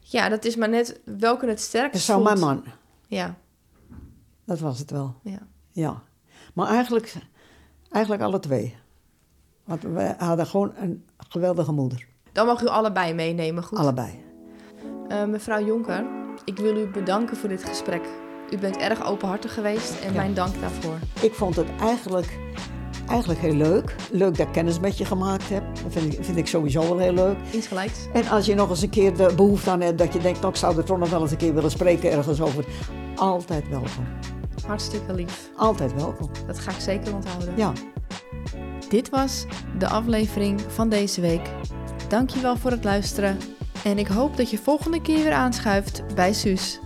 Ja, dat is maar net welke het Het sterkst zou mijn man. Ja, Dat was het wel, ja. ja. Maar eigenlijk, eigenlijk alle twee. Want we hadden gewoon een geweldige moeder. Dan mag u allebei meenemen, goed? Allebei. Eh, mevrouw Jonker, ik wil u bedanken voor dit gesprek. U bent erg openhartig geweest en Ja. mijn dank daarvoor. Ik vond het eigenlijk, eigenlijk heel leuk. Leuk dat ik kennis met je gemaakt heb. Dat vind ik, vind ik sowieso wel heel leuk. Insgelijks. En als je nog eens een keer de behoefte aan hebt dat je denkt... nou, ik zou er toch nog wel eens een keer willen spreken ergens over. Altijd welkom. Hartstikke lief. Altijd welkom. Dat ga ik zeker onthouden. Ja. Dit was de aflevering van deze week. Dankjewel voor het luisteren. En ik hoop dat je volgende keer weer aanschuift bij Suus.